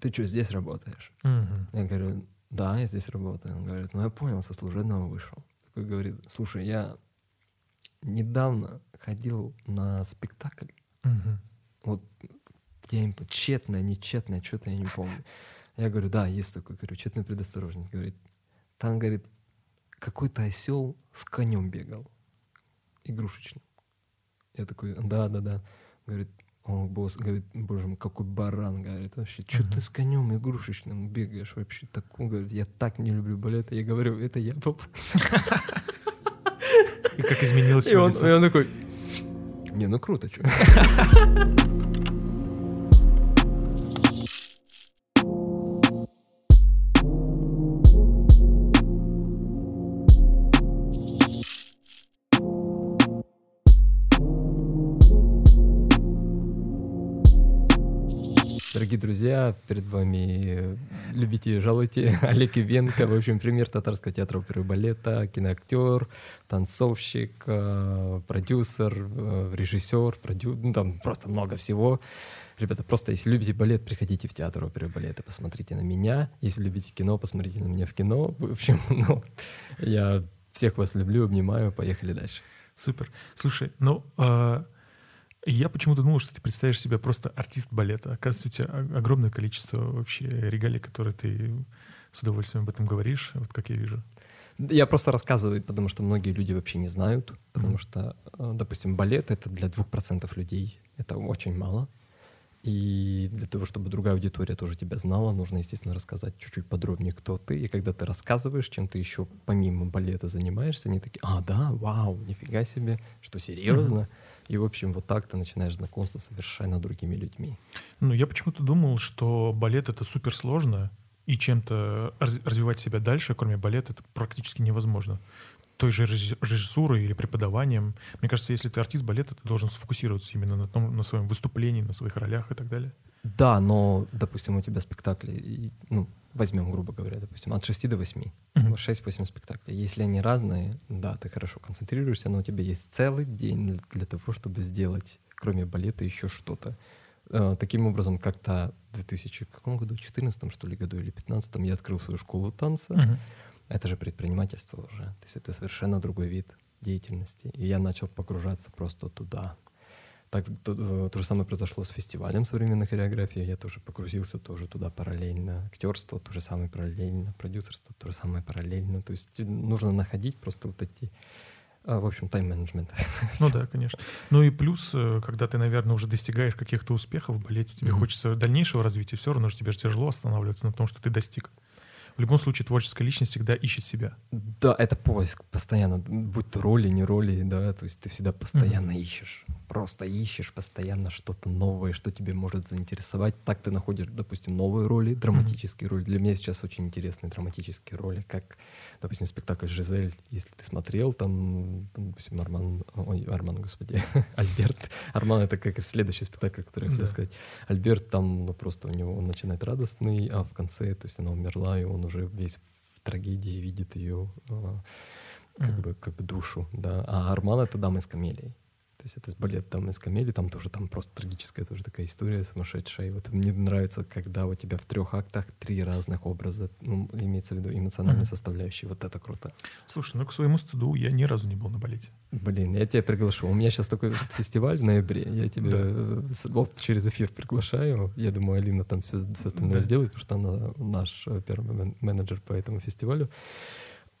ты что, здесь работаешь? Мгм. Я говорю, да, я здесь работаю. Он говорит, ну я понял, со служебного вышел. Такой говорит, слушай, я недавно ходил на спектакль. Мгм. Вот я им тщетное, нечетное, что-то я не помню. Я говорю, да, есть такой, говорю, тщетный предосторожник. Говорит, там, говорит, какой-то осел с конем бегал, игрушечным. Я такой, да, да, да. Говорит, о, босс, говорит, боже мой, какой баран, говорит, вообще, что ты Мгм. с конем игрушечным бегаешь вообще такой, говорит, я так не люблю балет. Я говорю, это я был. И как изменилось И его лицо? и он такой, не, ну круто, что. Дорогие друзья, перед вами э, любите жалуйте Олег Ивенко, в общем, пример татарского театра оперы и балета, киноактер, танцовщик, э, продюсер, э, режиссер, продю... ну, там просто много всего. Ребята, просто если любите балет, приходите в театр оперы и балета, посмотрите на меня. Если любите кино, посмотрите на меня в кино. В общем, ну, я всех вас люблю, обнимаю, поехали дальше. Супер. Слушай, ну, а, я почему-то думал, что ты представишь себя просто артист балета. Оказывается, у тебя огромное количество вообще регалий, которые ты с удовольствием об этом говоришь, вот как я вижу. Я просто рассказываю, потому что многие люди вообще не знают, потому Мгм. что, э, допустим, балет — это для 2% людей, это очень мало. И для того, чтобы другая аудитория тоже тебя знала, нужно, естественно, рассказать чуть-чуть подробнее, кто ты. И когда ты рассказываешь, чем ты еще помимо балета занимаешься, они такие, а, да, вау, нифига себе, что серьезно? И, в общем, вот так ты начинаешь знакомство с совершенно другими людьми. Ну, я почему-то думал, что балет — это суперсложно, и чем-то раз- развивать себя дальше, кроме балета, это практически невозможно. Той же режи- режиссурой или преподаванием. Мне кажется, если ты артист балета, ты должен сфокусироваться именно на, том, на своем выступлении, на своих ролях и так далее. Да, но, допустим, у тебя спектакли, ну, возьмем, грубо говоря, допустим, от 6 до 8. Мгм. 6-8 спектаклей. Если они разные, да, ты хорошо концентрируешься, но у тебя есть целый день для того, чтобы сделать, кроме балета, еще что-то. Э, Таким образом, как-то в 2000, каком году, 14 что ли, году или 15 я открыл свою школу танца. Мгм. Это же предпринимательство уже. То есть это совершенно другой вид деятельности. И я начал погружаться просто туда. Так, то, э, то же самое произошло с фестивалем современной хореографии. Я тоже погрузился тоже туда параллельно. Актерство то же самое параллельно. Продюсерство то же самое параллельно. То есть нужно находить просто вот эти, а, в общем, тайм-менеджмент. Ну да, конечно. Ну и плюс, э, когда ты, наверное, уже достигаешь каких-то успехов в балете, тебе Мгм. хочется дальнейшего развития, все равно же тебе же тяжело останавливаться на том, что ты достиг. В любом случае, творческая личность всегда ищет себя. Да, это поиск постоянно, будь то роли, не роли, да, то есть ты всегда постоянно ищешь, просто ищешь постоянно что-то новое, что тебе может заинтересовать. Так ты находишь, допустим, новые роли, драматические роли. Для меня сейчас очень интересные драматические роли, как, допустим, спектакль «Жизель», если ты смотрел, там, там, допустим, Арман, ой, Арман, господи, Альберт. Арман — это как следующий спектакль, который я хотел сказать. Альберт там, ну, просто у него, он начинает радостный, а в конце, то есть она умерла, и он уже весь в трагедии видит ее а, как, Мгм. бы, как бы душу, да. А Арман — это дама из камелий. То есть это балет «Дама из камелий», там тоже там просто трагическая тоже такая история сумасшедшая. И вот мне нравится, когда у тебя в трех актах три разных образа, ну, имеется в виду эмоциональная Мгм. составляющая. Вот это круто. Слушай, ну к своему стыду я ни разу не был на балете. Блин, я тебя приглашу. У меня сейчас такой фестиваль в ноябре. Я тебя Да. через эфир приглашаю. Я думаю, Алина там все, остальное Да. сделает, потому что она наш э, первый мен- менеджер по этому фестивалю.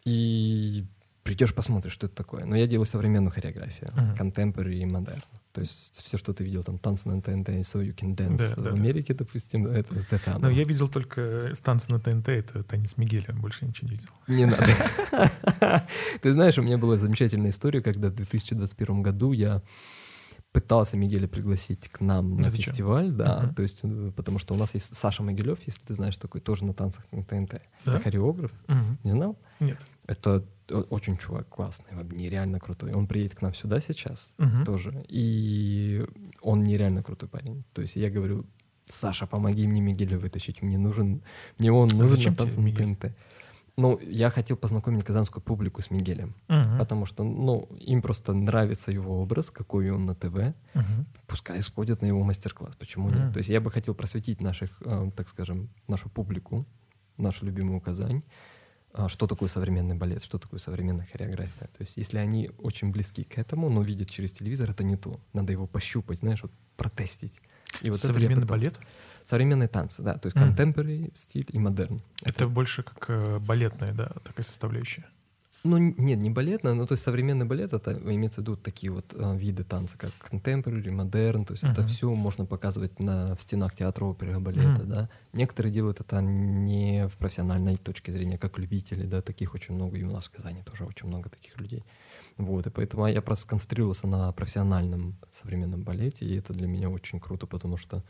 И придешь, посмотришь, что это такое. Но я делаю современную хореографию, contemporary и модерн. То есть все, что ты видел, там танцы на ТНТ, So You Can Dance Да, в да, да. Америке, допустим, это, это оно. Но я видел только станции на ТНТ, это танец Мигеля, больше ничего не видел. Не надо. Ты знаешь, у меня была замечательная история, когда в 2021 году я пытался Мигеля пригласить к нам на Это чё? фестиваль, да, то есть, э, потому что у нас есть Саша Могилев, если ты знаешь, такой тоже на танцах на ТНТ. Да? Это хореограф, не знал? Нет. Это очень чувак классный, нереально крутой. Он приедет к нам сюда сейчас Мгм. тоже, и он нереально крутой парень. То есть я говорю, Саша, помоги мне Мигеля вытащить, мне нужен, мне он нужен Зачем на? ТНТ. Ну, я хотел познакомить казанскую публику с Мигелем, Мгм. потому что, ну, им просто нравится его образ, какой он на ТВ. Мгм. Пускай сходят на его мастер-класс, почему Мгм. нет? То есть я бы хотел просветить наших, э, так скажем, нашу публику, нашу любимую Казань, а, что такое современный балет, что такое современная хореография. То есть если они очень близки к этому, но видят через телевизор, это не то. Надо его пощупать, знаешь, вот протестить. И вот это Современный балет? Современные танцы, да, то есть contemporary стиль и модерн. Это больше как э, балетная, да, такая составляющая. Ну, нет, не балетная, но то есть современный балет, это имеется в виду такие вот э, виды танца, как contemporary, модерн, то есть это Мгм. все можно показывать на, в стенах театра оперы балета, Мгм. да. Некоторые делают это не в профессиональной точке зрения, как любители, да, таких очень много, и у нас в Казани тоже очень много таких людей. Вот, и поэтому я просто сконцентрировался на профессиональном современном балете, и это для меня очень круто, потому что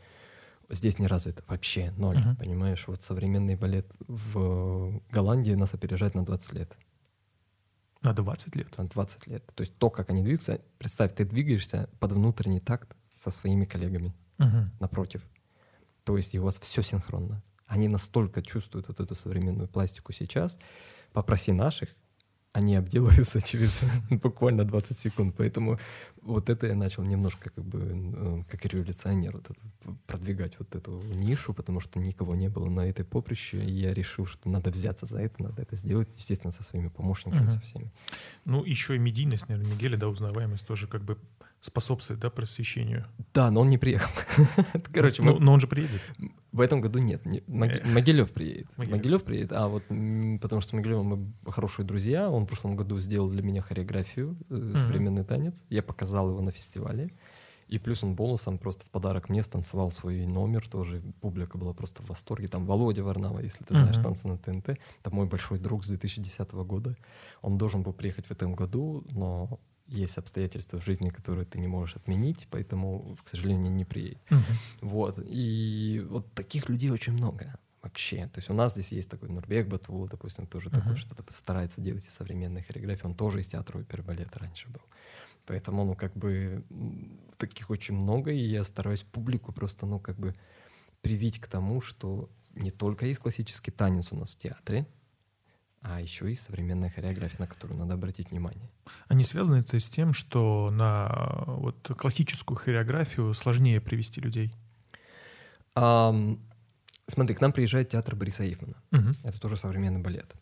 здесь не развито вообще ноль, Мгм. понимаешь? Вот современный балет в Голландии нас опережает на 20 лет На 20 лет. на 20 лет. То есть то, как они двигаются, представь, ты двигаешься под внутренний такт со своими коллегами Мгм. напротив. То есть и у вас все синхронно. Они настолько чувствуют вот эту современную пластику сейчас. Попроси наших, они обделаются через буквально 20 секунд. Поэтому вот это я начал немножко как бы как революционер вот это, продвигать вот эту нишу, потому что никого не было на этой поприще, и я решил, что надо взяться за это, надо это сделать, естественно, со своими помощниками, Мгм. со всеми. Ну, еще и медийность, наверное, Мигеля, да, узнаваемость тоже как бы способствует, да, просвещению. Да, но он не приехал. Короче, мы но он же приедет. В этом году нет. не- Моги- Эх. Могилев приедет. Могилев. Могилев приедет, а вот потому что с Могилевым мы хорошие друзья. Он в прошлом году сделал для меня хореографию, э, современный танец. Я показал его на фестивале. И плюс он бонусом просто в подарок мне станцевал свой номер тоже. Публика была просто в восторге. Там Володя Варнава, если ты знаешь, Мгм. танцы на ТНТ. Это мой большой друг с 2010 года. Он должен был приехать в этом году, но есть обстоятельства в жизни, которые ты не можешь отменить, поэтому, к сожалению, не приедет. Мгм. Вот. И вот таких людей очень много вообще. То есть у нас здесь есть такой Нурбек Батула, допустим, тоже такой, Мгм. что-то старается делать из современной хореографии. Он тоже из театра оперы и балета раньше был. Поэтому, ну, как бы, таких очень много, и я стараюсь публику просто, ну, как бы привить к тому, что не только есть классический танец у нас в театре, а еще и современная хореография, на которую надо обратить внимание. Не связано это с тем, что на э, вот классическую хореографию сложнее привести людей? Ам, смотри, к нам приезжает театр Бориса Ейфмана. Мгм. Это тоже современный балет.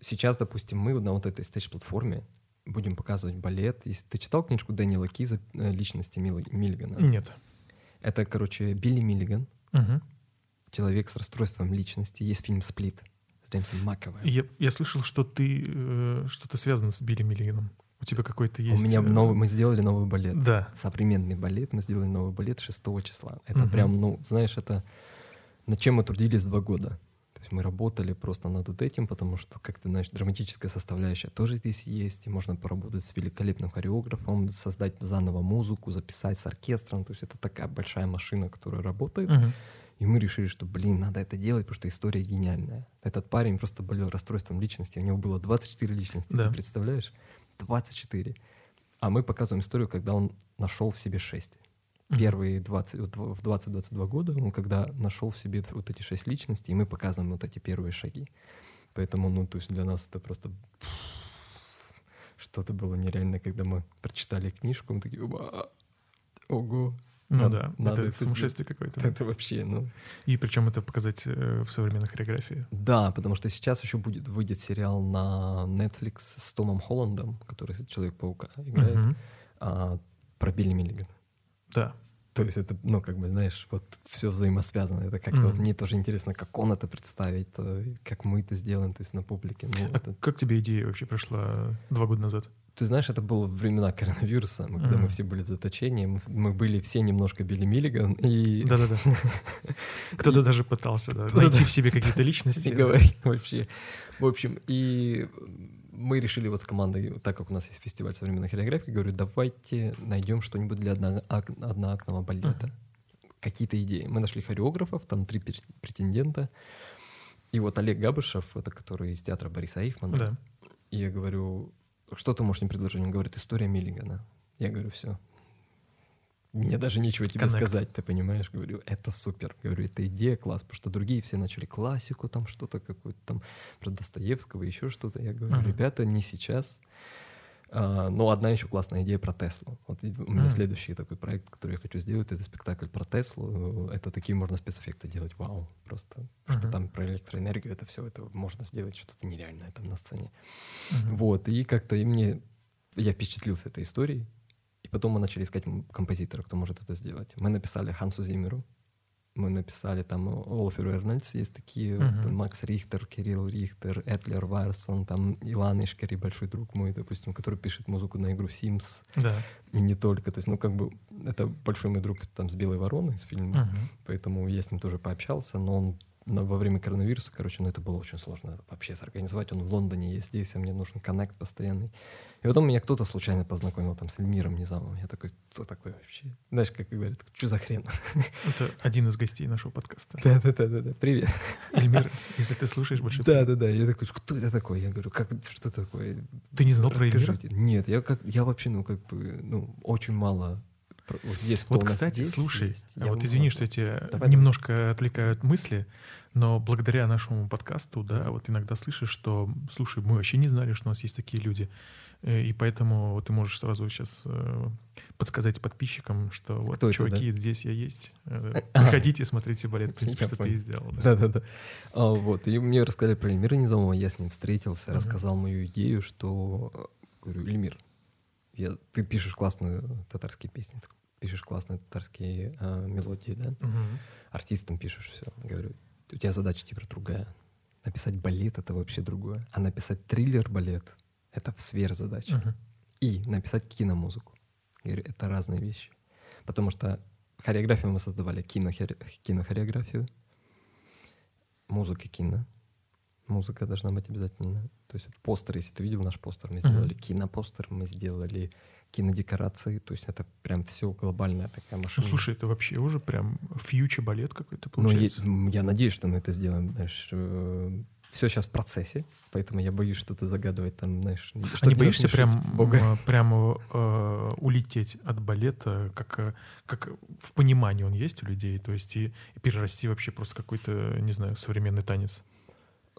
Сейчас, допустим, мы на вот этой стейдж-платформе будем показывать балет. Если ты читал книжку Дэниела Киза э, «Личности Милли- Миллигана»? Нет. Это, короче, Билли Миллиган, Мгм. человек с расстройством личности. Есть фильм «Сплит» с Джеймсом Маковой. Я, я слышал, что ты э, что-то связано с Билли Миллиганом. У тебя какой-то есть... У меня э, новый, мы сделали новый балет. Да. Современный балет. Мы сделали новый балет 6 числа. Это Мгм. прям, ну, знаешь, это над чем мы трудились два года. То есть мы работали просто над вот этим, потому что, как ты знаешь, драматическая составляющая тоже здесь есть, и можно поработать с великолепным хореографом, создать заново музыку, записать с оркестром. То есть это такая большая машина, которая работает. Мгм. И мы решили, что, блин, надо это делать, потому что история гениальная. Этот парень просто болел расстройством личности. У него было 24 личности, Да. ты представляешь? 24. А мы показываем историю, когда он нашел в себе 6. Мгм. Первые 20, вот в 20-22 года, он когда нашел в себе вот эти шесть личностей, и мы показываем вот эти первые шаги. Поэтому, ну, то есть для нас это просто что-то было нереально, когда мы прочитали книжку, мы такие, «Ва, ого, Ну Надо- да, надо это это сумасшествие какое-то. это вообще, ну... И причем это показать э, в современной хореографии. Да, потому что сейчас еще будет выйдет сериал на Netflix с Томом Холландом, который Человек-паука играет, а, про Билли Миллигана. Да. То есть это, ну, как бы, знаешь, вот все взаимосвязано. Это как-то вот Мгм. мне тоже интересно, как он это представит, э, как мы это сделаем, то есть на публике. Ну, А это- как тебе идея вообще пришла два года назад? Ты знаешь, это было времена коронавируса, мы- когда мы все были в заточении, мы, мы были все немножко Билли Миллиган, и... Да-да-да. Кто-то даже пытался да, найти в себе какие-то личности. Не говори вообще. В общем, и мы решили вот с командой, так как у нас есть фестиваль современной хореографии, говорю, давайте найдем что-нибудь для одноак- одноактного балета. Какие-то идеи. Мы нашли хореографов, там три претендента. И вот Олег Габышев, это который из театра Бориса Эйфмана. Да. И я говорю, что ты можешь мне предложить? Он говорит, история Миллигана. Я говорю, все. мне даже нечего тебе Connect. сказать, ты понимаешь? Говорю, это супер. Говорю, это идея класс, потому что другие все начали классику, там что-то какое-то там про Достоевского, еще что-то. Я говорю, Мгм. ребята, не сейчас. А, но одна еще классная идея про Теслу. Вот у меня Мгм. следующий такой проект, который я хочу сделать, это спектакль про Теслу. Это такие можно спецэффекты делать, вау, просто. Что Мгм. там про электроэнергию, это все, это можно сделать что-то нереальное там на сцене. Мгм. Вот, и как-то и мне, я впечатлился этой историей, и потом мы начали искать композитора, кто может это сделать. Мы написали Хансу Зиммеру, мы написали там Олаферу Эрнольдс, есть такие, Мгм. там Макс Рихтер, Кирилл Рихтер, Этлер Варсон, там Илан Ишкери, большой друг мой, допустим, который пишет музыку на игру Sims, Да. и не только. То есть, ну, как бы, это большой мой друг там с «Белой вороной» из фильма, Мгм. поэтому я с ним тоже пообщался, но он на- во время коронавируса, короче, ну это было очень сложно вообще сорганизовать. Он в Лондоне есть здесь, а мне нужен коннект постоянный. И потом меня кто-то случайно познакомил там с Эльмиром Низамовым. Я такой, кто такой вообще? Знаешь, как говорят, что за хрен? Это один из гостей нашего подкаста. Да-да-да, привет. Эльмир, если ты слушаешь большой Да-да-да, я такой, кто это такой? Я говорю, как, что такое? Ты не знал про Эльмира? Нет, я, как, я вообще, ну, как бы, ну, очень мало здесь, кто Вот, кстати, здесь слушай, есть, а я вот извини, что я тебя немножко отвлекаю от мысли, но благодаря нашему подкасту, да, вот иногда слышишь, что, слушай, мы вообще не знали, что у нас есть такие люди, Э, и поэтому ты можешь сразу сейчас э, подсказать подписчикам, что вот, Кто это, чуваки, здесь я есть, Э, А. приходите, смотрите балет, в принципе, Я что ты и сделал. да. Да-да-да. А, вот. И мне рассказали про Эльмира Низамова, я с ним встретился, рассказал мою идею, что... э, Говорю, Эльмир, я, ты пишешь классные татарские песни, пишешь классные татарские а, мелодии, да? Мгм. Артистам пишешь все. Говорю, у тебя задача теперь другая. Написать балет — это вообще другое. А написать триллер-балет — это сверхзадача. Мгм. И написать киномузыку. Я говорю, это разные вещи. Потому что хореографию мы создавали, кинохоре- кинохореографию, музыка кино. Музыка должна быть обязательно. То есть постер, если ты видел наш постер, мы сделали кинопостер, мы сделали кинодекорации. То есть это прям все глобальная такая Ну, машина. слушай, это вообще уже прям фьючер балет какой-то Ну, получается. м, я надеюсь, что мы это сделаем. Знаешь, все сейчас в процессе, поэтому я боюсь что-то загадывать там, знаешь. А чтоб не боишься прям, Бога? прям э, улететь от балета, как, э, как в понимании он есть у людей, то есть и, и перерасти вообще просто какой-то, не знаю, современный танец?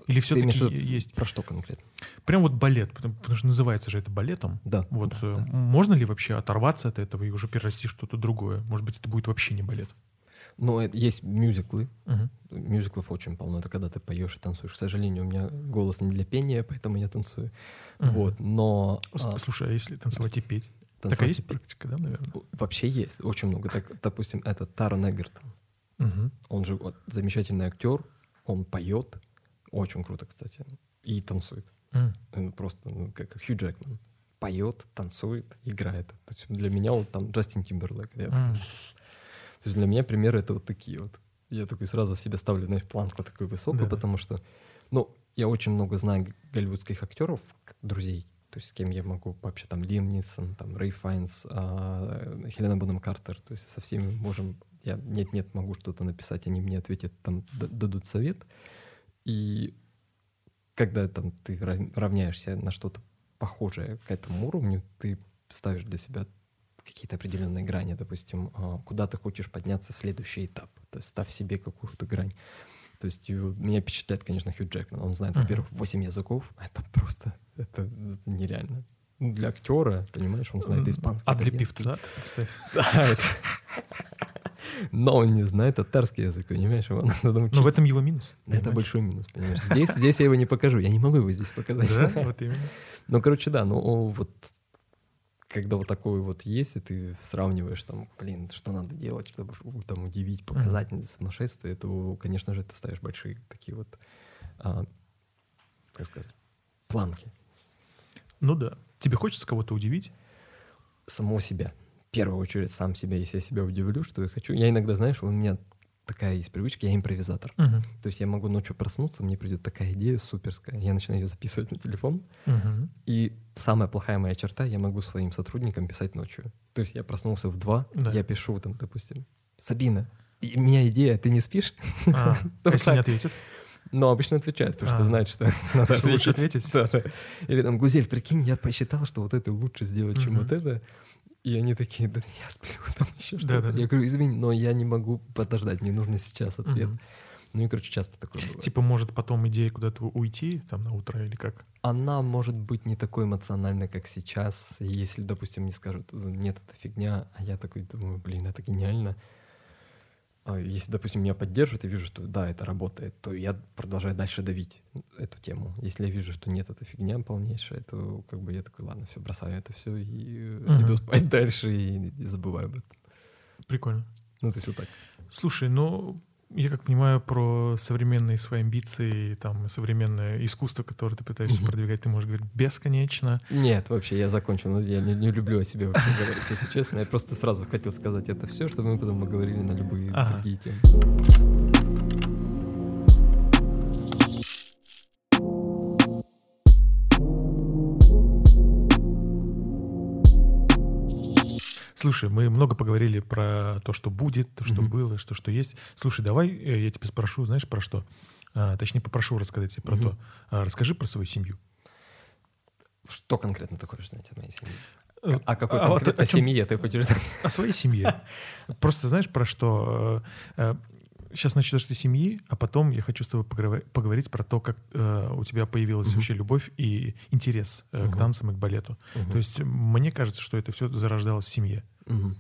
Или все-таки есть? Про что конкретно? Прям вот балет, потому, потому что называется же это балетом. Да. Вот да, э, да. можно ли вообще оторваться от этого и уже перерасти в что-то другое? Может быть, это будет вообще не балет? Ну, это- есть мюзиклы. Мгм. Мюзиклов очень полно. Это когда ты поешь и танцуешь. К сожалению, у меня голос не для пения, поэтому я танцую. Мгм. Вот. Но С- а, Слушай, а если танцевать и петь? танцевать Такая есть и петь практика, да, наверное? Вообще есть. Очень много. Так, допустим, это Таран Эггертон. Мгм. Он же вот, замечательный актер. Он поет. Очень круто, кстати. И танцует. Ну, просто ну, как Хью Джекман. Поет, танцует, играет. То есть для меня он там Джастин Тимберлейк. Я- М. То есть для меня примеры это вот такие вот. Я такой сразу себе ставлю, знаешь, планку такую высокую, Да-да. потому что, ну, я очень много знаю голливудских актеров, друзей, то есть с кем я могу вообще там Лиам Нисон, там Рэй Файнс, а, Хелена Бонем Картер, то есть со всеми можем, я нет-нет могу что-то написать, они мне ответят, там дадут совет, и когда там ты рав- равняешься на что-то похожее к этому уровню, ты ставишь для себя какие-то определенные грани, допустим, а, куда ты хочешь подняться следующий этап, то есть ставь себе какую-то грань. То есть меня впечатляет, конечно, Хью Джекман. Он знает, во-первых, 8 языков. Это просто, это, это нереально. Для актера, понимаешь, он знает испанский. А для певца, представь. Да, это- Но он не знает татарский язык, понимаешь? Его надо научить. Но в этом его минус. Это понимаешь? большой минус, понимаешь? Здесь, здесь я его не покажу. Я не могу его здесь показать. Да, вот именно. Ну, короче, да, ну вот когда вот такое вот есть, и ты сравниваешь там, блин, что надо делать, чтобы там удивить, показать сумасшествие, то, конечно же, ты ставишь большие такие вот, а, как сказать, планки Ну да. Тебе хочется кого-то удивить? самого себя. В первую очередь сам себя, если я себя удивлю, что я хочу. Я иногда, знаешь, у меня такая есть привычка, я импровизатор. Мгм. То есть я могу ночью проснуться, мне придет такая идея суперская, я начинаю ее записывать на телефон, Мгм. И самая плохая моя черта, я могу своим сотрудникам писать ночью. То есть я проснулся в два, Да. я пишу там, допустим, Сабина, у меня идея, ты не спишь? А, а если не ответит? Но обычно отвечает, потому что А. знает, что надо Что лучше ответить? Да, да. Или там, Гузель, прикинь, я посчитал, что вот это лучше сделать, чем Мгм. вот это. И они такие, да я сплю, там еще что-то. Да-да-да. Я говорю, извини, но я не могу подождать, мне нужно сейчас ответ. Мгм. Ну и, короче, часто такое бывает. Типа, может потом идея куда-то уйти там на утро или как? Она может быть не такой эмоциональной, как сейчас. Если, допустим, мне скажут, нет, это фигня, а я такой думаю, блин, это гениально. А Если, допустим, меня поддерживают и вижу, что да, это работает, то я продолжаю дальше давить эту тему. Если я вижу, что нет, это фигня полнейшая, то как бы я такой, ладно, все, бросаю это все и э, Мгм. иду спать дальше и, и забываю об этом. Прикольно. Ну, то есть вот так. Слушай, ну, я как понимаю, про современные свои амбиции, там, современное искусство, которое ты пытаешься Мгм. продвигать, ты можешь говорить бесконечно. Нет, вообще, я закончил. Я не, не люблю о себе вообще говорить, если честно. Я просто сразу хотел сказать это все, чтобы мы потом говорили на любые Ага. другие темы. Слушай, мы много поговорили про то, что будет, то, что Мгм. было, что, что есть. Слушай, давай э, я тебя спрошу, знаешь, про что? А, точнее, попрошу рассказать тебе про Мгм. то. А, расскажи про свою семью. Что конкретно ты хочешь знать о моей семье? Э, О какой а конкретно о чем- семье ты хочешь знать? О своей семье. Просто знаешь, про что? Сейчас начнешь с семьи, а потом я хочу с тобой поговор- поговорить про то, как э, у тебя появилась Мгм. вообще любовь и интерес э, к Мгм. танцам и к балету. Мгм. То есть мне кажется, что это все зарождалось в семье. Мгм.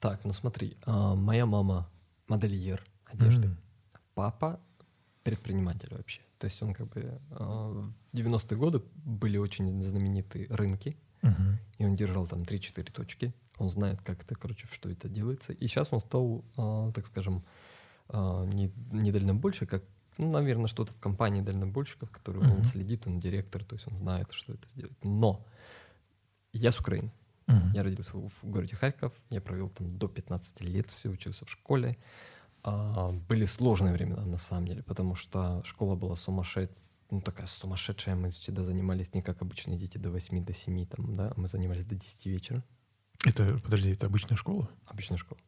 Так, ну смотри, а, моя мама модельер одежды, М. папа предприниматель вообще. То есть он как бы а, в 90-е годы были очень знаменитые рынки, Мгм. и он держал там 3-4 точки. Он знает, как это, короче, что это делается. И сейчас он стал, а, так скажем, а, не, не дальнобойщик, как, ну, наверное, что-то в компании дальнобойщиков, который Мгм. он следит, он директор, то есть он знает, что это сделать. Но я с Украины. Мгм. Я родился в, в городе Харьков, я провел там до 15 лет, все учился в школе. А, были сложные времена, на самом деле, потому что школа была сумасшедшая, ну такая сумасшедшая, мы всегда занимались не как обычные дети до 8, до 7, там, да, мы занимались до 10 вечера, Это, подожди, это обычная школа? обычная школа.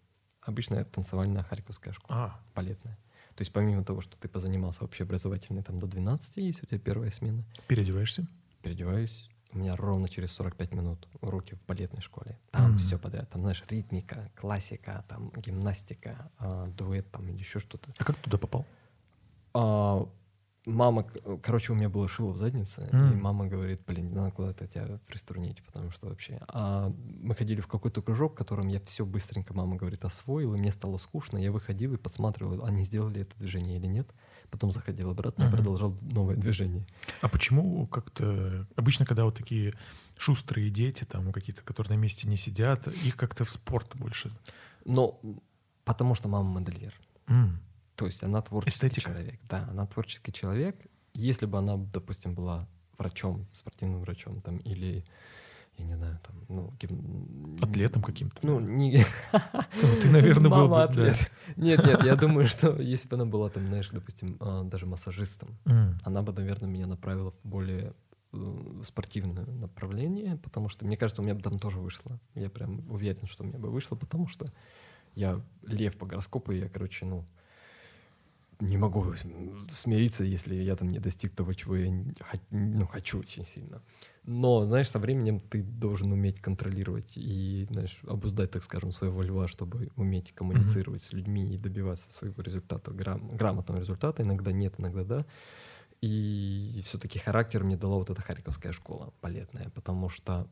Обычная танцевальная харьковская школа, А, балетная. То есть помимо того, что ты позанимался общеобразовательной там до 12, если у тебя первая смена, переодеваешься? переодеваюсь, у меня ровно через 45 минут уроки в балетной школе. Там Мгм. все подряд. Там, знаешь, ритмика, классика, там гимнастика, а, дуэт там или еще что-то. А как ты туда попал? А, мама, короче, у меня было шило в заднице, и М. мама говорит, блин, надо куда-то тебя приструнить, потому что вообще... А мы ходили в какой-то кружок, в котором я все быстренько, мама говорит, освоил, и мне стало скучно. Я выходил и подсматривал, они сделали это движение или нет. Потом заходил обратно и Мгм. продолжал новое движение. А почему как-то... Обычно, когда вот такие шустрые дети, там какие-то, которые на месте не сидят, их как-то в спорт больше. Но потому что мама модельер. М. То есть она творческий Эстетика. человек. Да, она творческий человек. Если бы она, допустим, была врачом, спортивным врачом, там, или, я не знаю, там, ну, гим- Атлетом каким-то. Ну, не... То ты, наверное, был бы... да. атлет. Нет, нет, я думаю, что если бы она была, там, знаешь, допустим, а, даже массажистом, она бы, наверное, меня направила в более э, спортивное направление, потому что, мне кажется, у меня бы там тоже вышло. Я прям уверен, что у меня бы вышло, потому что я лев по гороскопу, и я, короче, ну, не могу смириться, если я там не достиг того, чего я ну, хочу очень сильно. Но, знаешь, со временем ты должен уметь контролировать и, знаешь, обуздать, так скажем, своего льва, чтобы уметь коммуницировать с людьми и добиваться своего результата, грам- грамотного результата. Иногда нет, иногда да. И все-таки характер мне дала вот эта харьковская школа балетная, потому что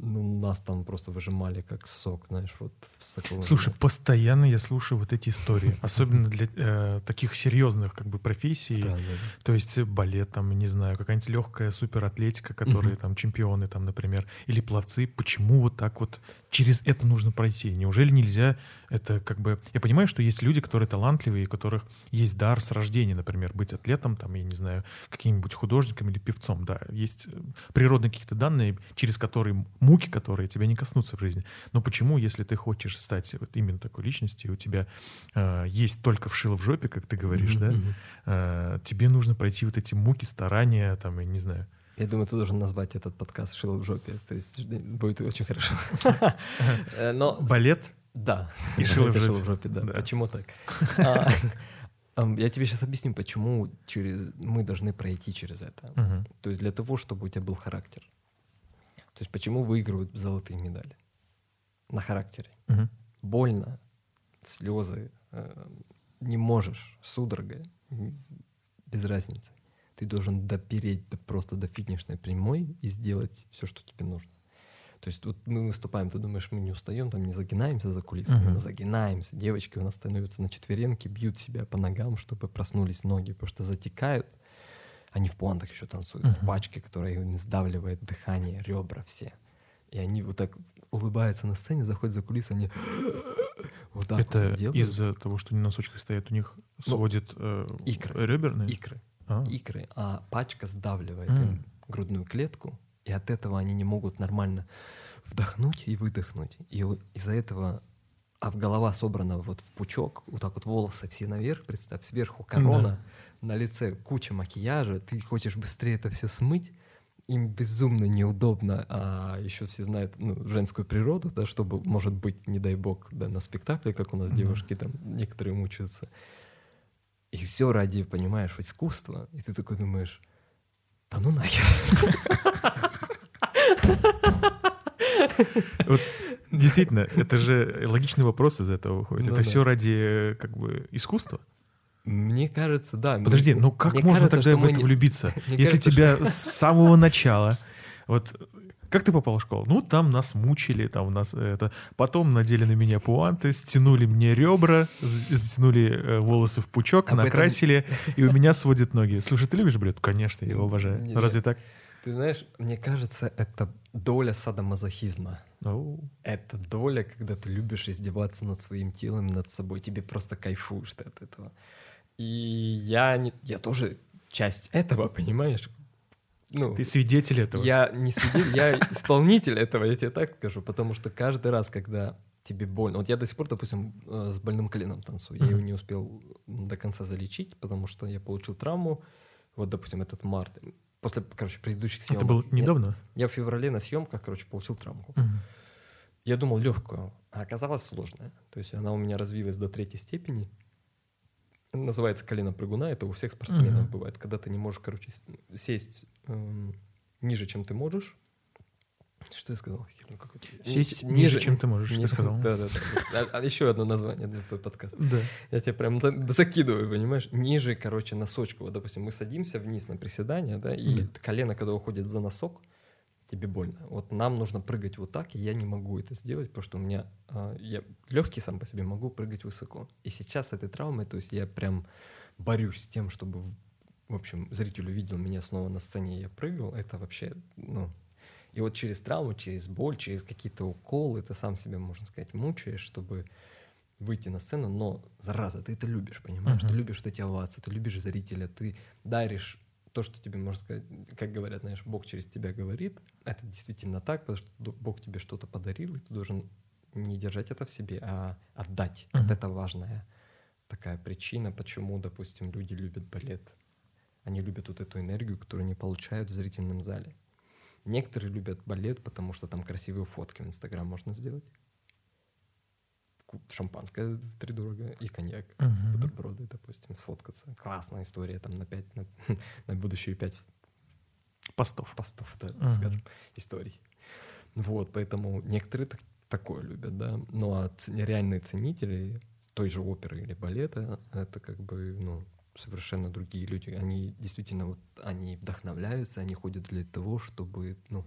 ну, нас там просто выжимали как сок, знаешь, вот в соковом Слушай, постоянно я слушаю вот эти истории, особенно для э, таких серьезных как бы профессий. Да, да, да. То есть балет, там, не знаю, какая-нибудь легкая суператлетика, которые Мгм. там чемпионы, там, например, или пловцы. Почему вот так вот через это нужно пройти? Неужели нельзя это как бы... Я понимаю, что есть люди, которые талантливые, у которых есть дар с рождения, например, быть атлетом, там, я не знаю, каким-нибудь художником или певцом, да. Есть э, природные какие-то данные, через которые муки, которые тебя не коснутся в жизни. Но почему, если ты хочешь стать вот именно такой личностью, у тебя э, есть только вшило в жопе, как ты говоришь, Мгм, да, э, тебе нужно пройти вот эти муки, старания, там, я не знаю. Я думаю, ты должен назвать этот подкаст «Шило в жопе». То есть будет очень хорошо. Э, Но Балет Да. И шило в жопе. жопе, да. Да. Почему так? А, Я тебе сейчас объясню, почему через мы должны пройти через это. Мгм. То есть для того, чтобы у тебя был характер. То есть почему выигрывают золотые медали. на характере. Мгм. Больно, слезы, э, не можешь, судорога, без разницы. Ты должен допереть до, просто до финишной прямой и сделать все, что тебе нужно. То есть вот мы выступаем, ты думаешь, мы не устаем, там не загинаемся за кулисами, Мгм. мы загинаемся. Девочки у нас становятся на четвереньки, бьют себя по ногам, чтобы проснулись ноги, потому что затекают. Они в пуантах еще танцуют, в Мгм. пачке, которая им сдавливает дыхание, ребра все. И они вот так улыбаются на сцене, заходят за кулисы, они вот так Это вот делают. из-за того, что они на носочках стоят, у них сводит э, Ну, икры. реберные? икры. А. икры, а пачка сдавливает М. им грудную клетку, и от этого они не могут нормально вдохнуть и выдохнуть. И из-за этого, а в голова собрана вот в пучок, вот так вот волосы все наверх, представь, сверху корона, на лице куча макияжа, ты хочешь быстрее это все смыть, им безумно неудобно, а еще все знают ну, женскую природу, да, чтобы, может быть, не дай бог, да, на спектакле, как у нас Мгм. девушки там некоторые мучаются. И все ради, понимаешь, искусства. И ты такой думаешь, да ну нахер. Вот действительно, это же логичный вопрос из этого выходит. Ну это да. все ради как бы искусства. Мне кажется, да. Подожди, мне- ну как мне можно кажется, тогда что в это не- влюбиться? Мне Если кажется, тебя с самого начала, вот как ты попал в школу? Ну, там нас мучили, там нас это... Потом надели на меня пуанты, стянули мне ребра, стянули э, волосы в пучок, Об этом- накрасили, и у меня сводит ноги. Слушай, ты любишь бред? Конечно, я его обожаю. Не- Ну, Разве так? Ты знаешь, мне кажется, это доля садомазохизма. Ну, Это доля, когда ты любишь издеваться над своим телом, над собой. Тебе просто кайфуешь ты от этого. И я, не, я тоже часть этого, понимаешь? Ну, ты свидетель этого. Я не свидетель, я исполнитель этого, я тебе так скажу, потому что каждый раз, когда тебе больно, вот я до сих пор, допустим, э, с больным коленом танцую, я его не успел до конца залечить, потому что я получил травму, вот, допустим, этот март, после, короче, предыдущих съемок. Это было я- недавно? Я, в феврале на съемках, короче, получил травму. Я думал легкую, а оказалась сложная. То есть она у меня развилась до третьей степени. Называется колено прыгуна. Это у всех спортсменов Мгм. бывает. Когда ты не можешь, короче, сесть эм, ниже, чем ты можешь. Что я сказал? Сесть Ни- ниже, чем ты можешь, ты ни- сказал. Да, да, да. А, а еще одно название для твоего подкаста. Да. Я тебя прям за- закидываю, понимаешь? Ниже, короче, носочка. Вот, допустим, мы садимся вниз на приседание, да, и Да. колено, когда уходит за носок, тебе больно. Вот нам нужно прыгать вот так, и я не могу это сделать, потому что у меня а, я легкий сам по себе могу прыгать высоко. И сейчас с этой травмой, то есть я прям борюсь с тем, чтобы, в общем, зритель увидел меня снова на сцене, и я прыгал. Это вообще, ну... И вот через травму, через боль, через какие-то уколы ты сам себя, можно сказать, мучаешь, чтобы выйти на сцену, но, зараза, ты это любишь, понимаешь? Ты Мгм. любишь вот эти овации, ты любишь зрителя, ты даришь то, что тебе, можно сказать, как говорят, знаешь, Бог через тебя говорит, это действительно так, потому что Бог тебе что-то подарил, и ты должен не держать это в себе, а отдать. Мгм. Вот это важная такая причина, почему, допустим, люди любят балет. Они любят вот эту энергию, которую они получают в зрительном зале. Некоторые любят балет, потому что там красивые фотки в Инстаграм можно сделать. Шампанское втридорого и коньяк, Мгм. бутерброды, допустим, сфоткаться. Классная история, там на пять, на, на будущие пять Постов. постов, да, Мгм. скажем, историй. Вот, поэтому некоторые так- такое любят, да. Ну, а ц- реальные ценители той же оперы или балета, это как бы, ну, совершенно другие люди. Они действительно вот, они вдохновляются, они ходят для того, чтобы, ну,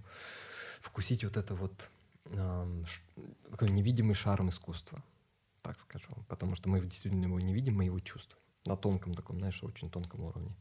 вкусить вот это вот ш- такой невидимый шарм искусства, так скажем. Потому что мы действительно его не видим, мы его чувствуем. На тонком таком, знаешь, очень тонком уровне.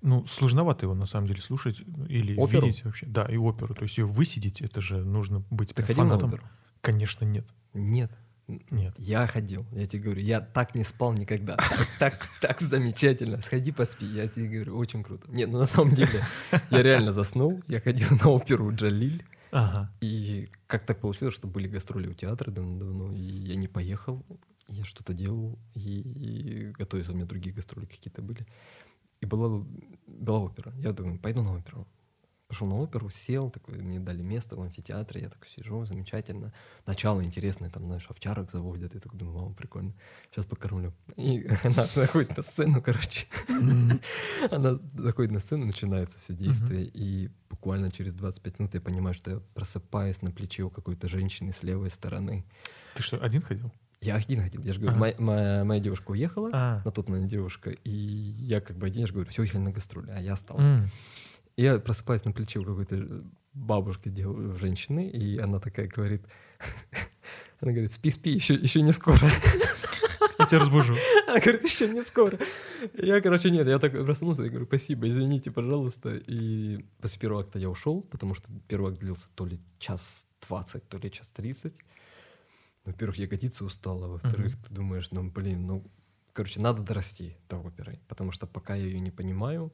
Ну, сложновато его на самом деле слушать или Оперу? видеть вообще. Да, и оперу. То есть ее высидеть, это же нужно быть Ты прям ходил на фанатом. оперу? Конечно, нет. Нет. Нет. Я ходил, я тебе говорю, я так не спал никогда. Так, так, замечательно. Сходи поспи, я тебе говорю, очень круто. Нет, ну на самом деле, я реально заснул, я ходил на оперу Джалиль, Ага. и как так получилось, что были гастроли у театра давно, и я не поехал, я что-то делал, и, и готовился, у меня другие гастроли какие-то были. И была, была опера. Я думаю, пойду на оперу. Пошел на оперу, сел, такой, мне дали место в амфитеатре, я такой сижу, замечательно. Начало интересное, там, знаешь, овчарок заводят, я такой думаю, мама, прикольно, сейчас покормлю. И она заходит на сцену, короче. Она заходит на сцену, начинается все действие, и буквально через 25 минут я понимаю, что я просыпаюсь на плече у какой-то женщины с левой стороны. Ты что, один ходил? Я один ходил, я же говорю, Ага. моя, моя- моя девушка уехала, А. на тот момент девушка, и я как бы один, я же говорю, все, уехали на гастроли, а я остался. М. Я просыпаюсь на плече у какой-то бабушки, дев- женщины, и она такая говорит, она говорит, спи, спи, еще, еще не скоро. Я тебя разбужу. Она говорит, еще не скоро. Я, короче, нет, я так проснулся, я говорю, спасибо, извините, пожалуйста. И после первого акта я ушел, потому что первый акт длился то ли час двадцать, то ли час тридцать. Во-первых, ягодица устала, во-вторых, ты думаешь, ну, блин, ну, короче, надо дорасти до оперы, потому что пока я ее не понимаю,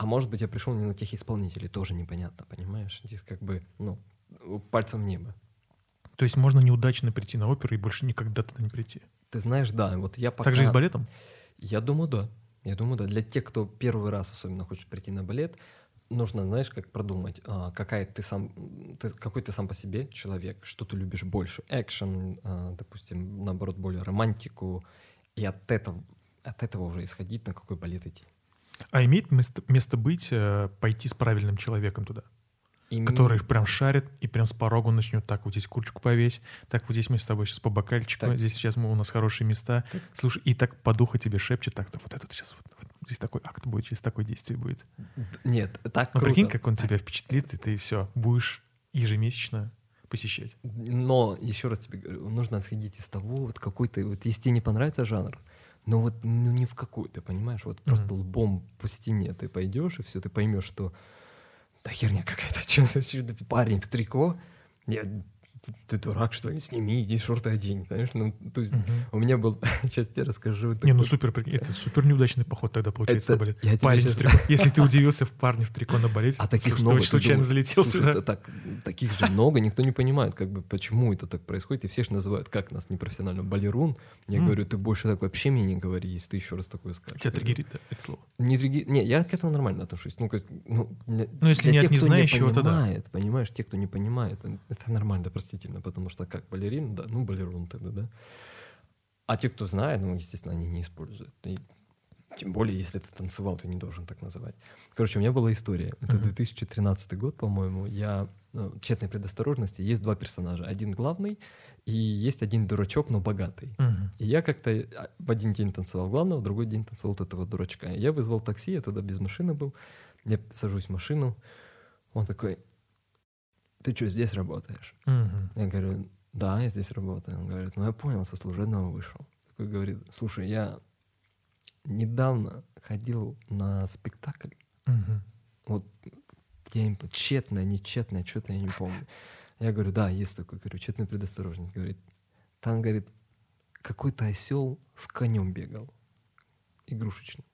а может быть, я пришел не на тех исполнителей, тоже непонятно, понимаешь? Здесь как бы, ну, пальцем в небо. То есть можно неудачно прийти на оперу и больше никогда туда не прийти. Ты знаешь, да, вот я пока... Так же и с балетом? Я думаю, да. Я думаю, да. Для тех, кто первый раз особенно хочет прийти на балет, нужно, знаешь, как продумать, а, какая ты сам, ты- какой ты сам по себе человек, что ты любишь больше. Экшен, а, допустим, наоборот, более романтику. И от этого, от этого уже исходить, на какой балет идти. А имеет место, место быть э, пойти с правильным человеком туда? И Который прям шарит и прям с порога начнет так, вот здесь курочку повесь, так вот здесь мы с тобой сейчас по бокальчику, Так. здесь сейчас мы, у нас хорошие места. Слушай, и так по духу тебе шепчет, так, вот это вот сейчас вот, вот здесь такой акт будет, здесь такое действие будет. Нет, так Ну, круто. прикинь, как он тебя впечатлит, и ты все, будешь ежемесячно посещать. Но, еще раз тебе говорю, нужно исходить из того, вот какой ты, вот если тебе не понравится жанр, но вот ну, ни в какой, ты понимаешь, вот просто лбом по стене ты пойдешь, и все, ты поймешь, что да херня какая-то, чудо- парень в трико, я, ты, ты дурак, что ли, сними, иди шорты одень, знаешь, ну, то есть у меня был, сейчас тебе расскажу. Не, ну супер, это супер неудачный поход тогда получается Это- на балет. я Парень щас- в трико. Если ты удивился в парне в трико на балете, А таких много. случайно думаешь, залетел слушай, сюда. это так, таких же много, никто не понимает, как бы, почему это так происходит. И все же называют, как нас непрофессионально, балерун. Я М. говорю, ты больше так вообще мне не говори, если ты еще раз такое скажешь. Тебя триггерит, да, это слово. Не, тригги- не, я к этому нормально отношусь. Ну, как, ну, для, Ну, если для не от тех, незнающего, то да. понимает, понимаешь, те, кто не понимает, э, это нормально, простительно, потому что как балерин, да, ну, балерун тогда, да. А те, кто знает, ну, естественно, они не используют. И тем более, если ты танцевал, ты не должен так называть. Короче, у меня была история. Это Мгм. 2013 год, по-моему. Я ну, тщетной предосторожности. Есть два персонажа. Один главный, и есть один дурачок, но богатый. Мгм. И я как-то а, в один день танцевал главного, в другой день танцевал вот этого дурачка. Я вызвал такси, я тогда без машины был. Я сажусь в машину. Он такой, ты что, здесь работаешь? Мгм. Я говорю, да, я здесь работаю. Он говорит, ну я понял, со служебного вышел. Такой говорит, слушай, я недавно ходил на спектакль. Мгм. Вот я им тщетное, нечетное, что-то я не помню. Я говорю, да, есть такой, говорю, тщетная предосторожность. Говорит, там, говорит, какой-то осел с конем бегал, игрушечным.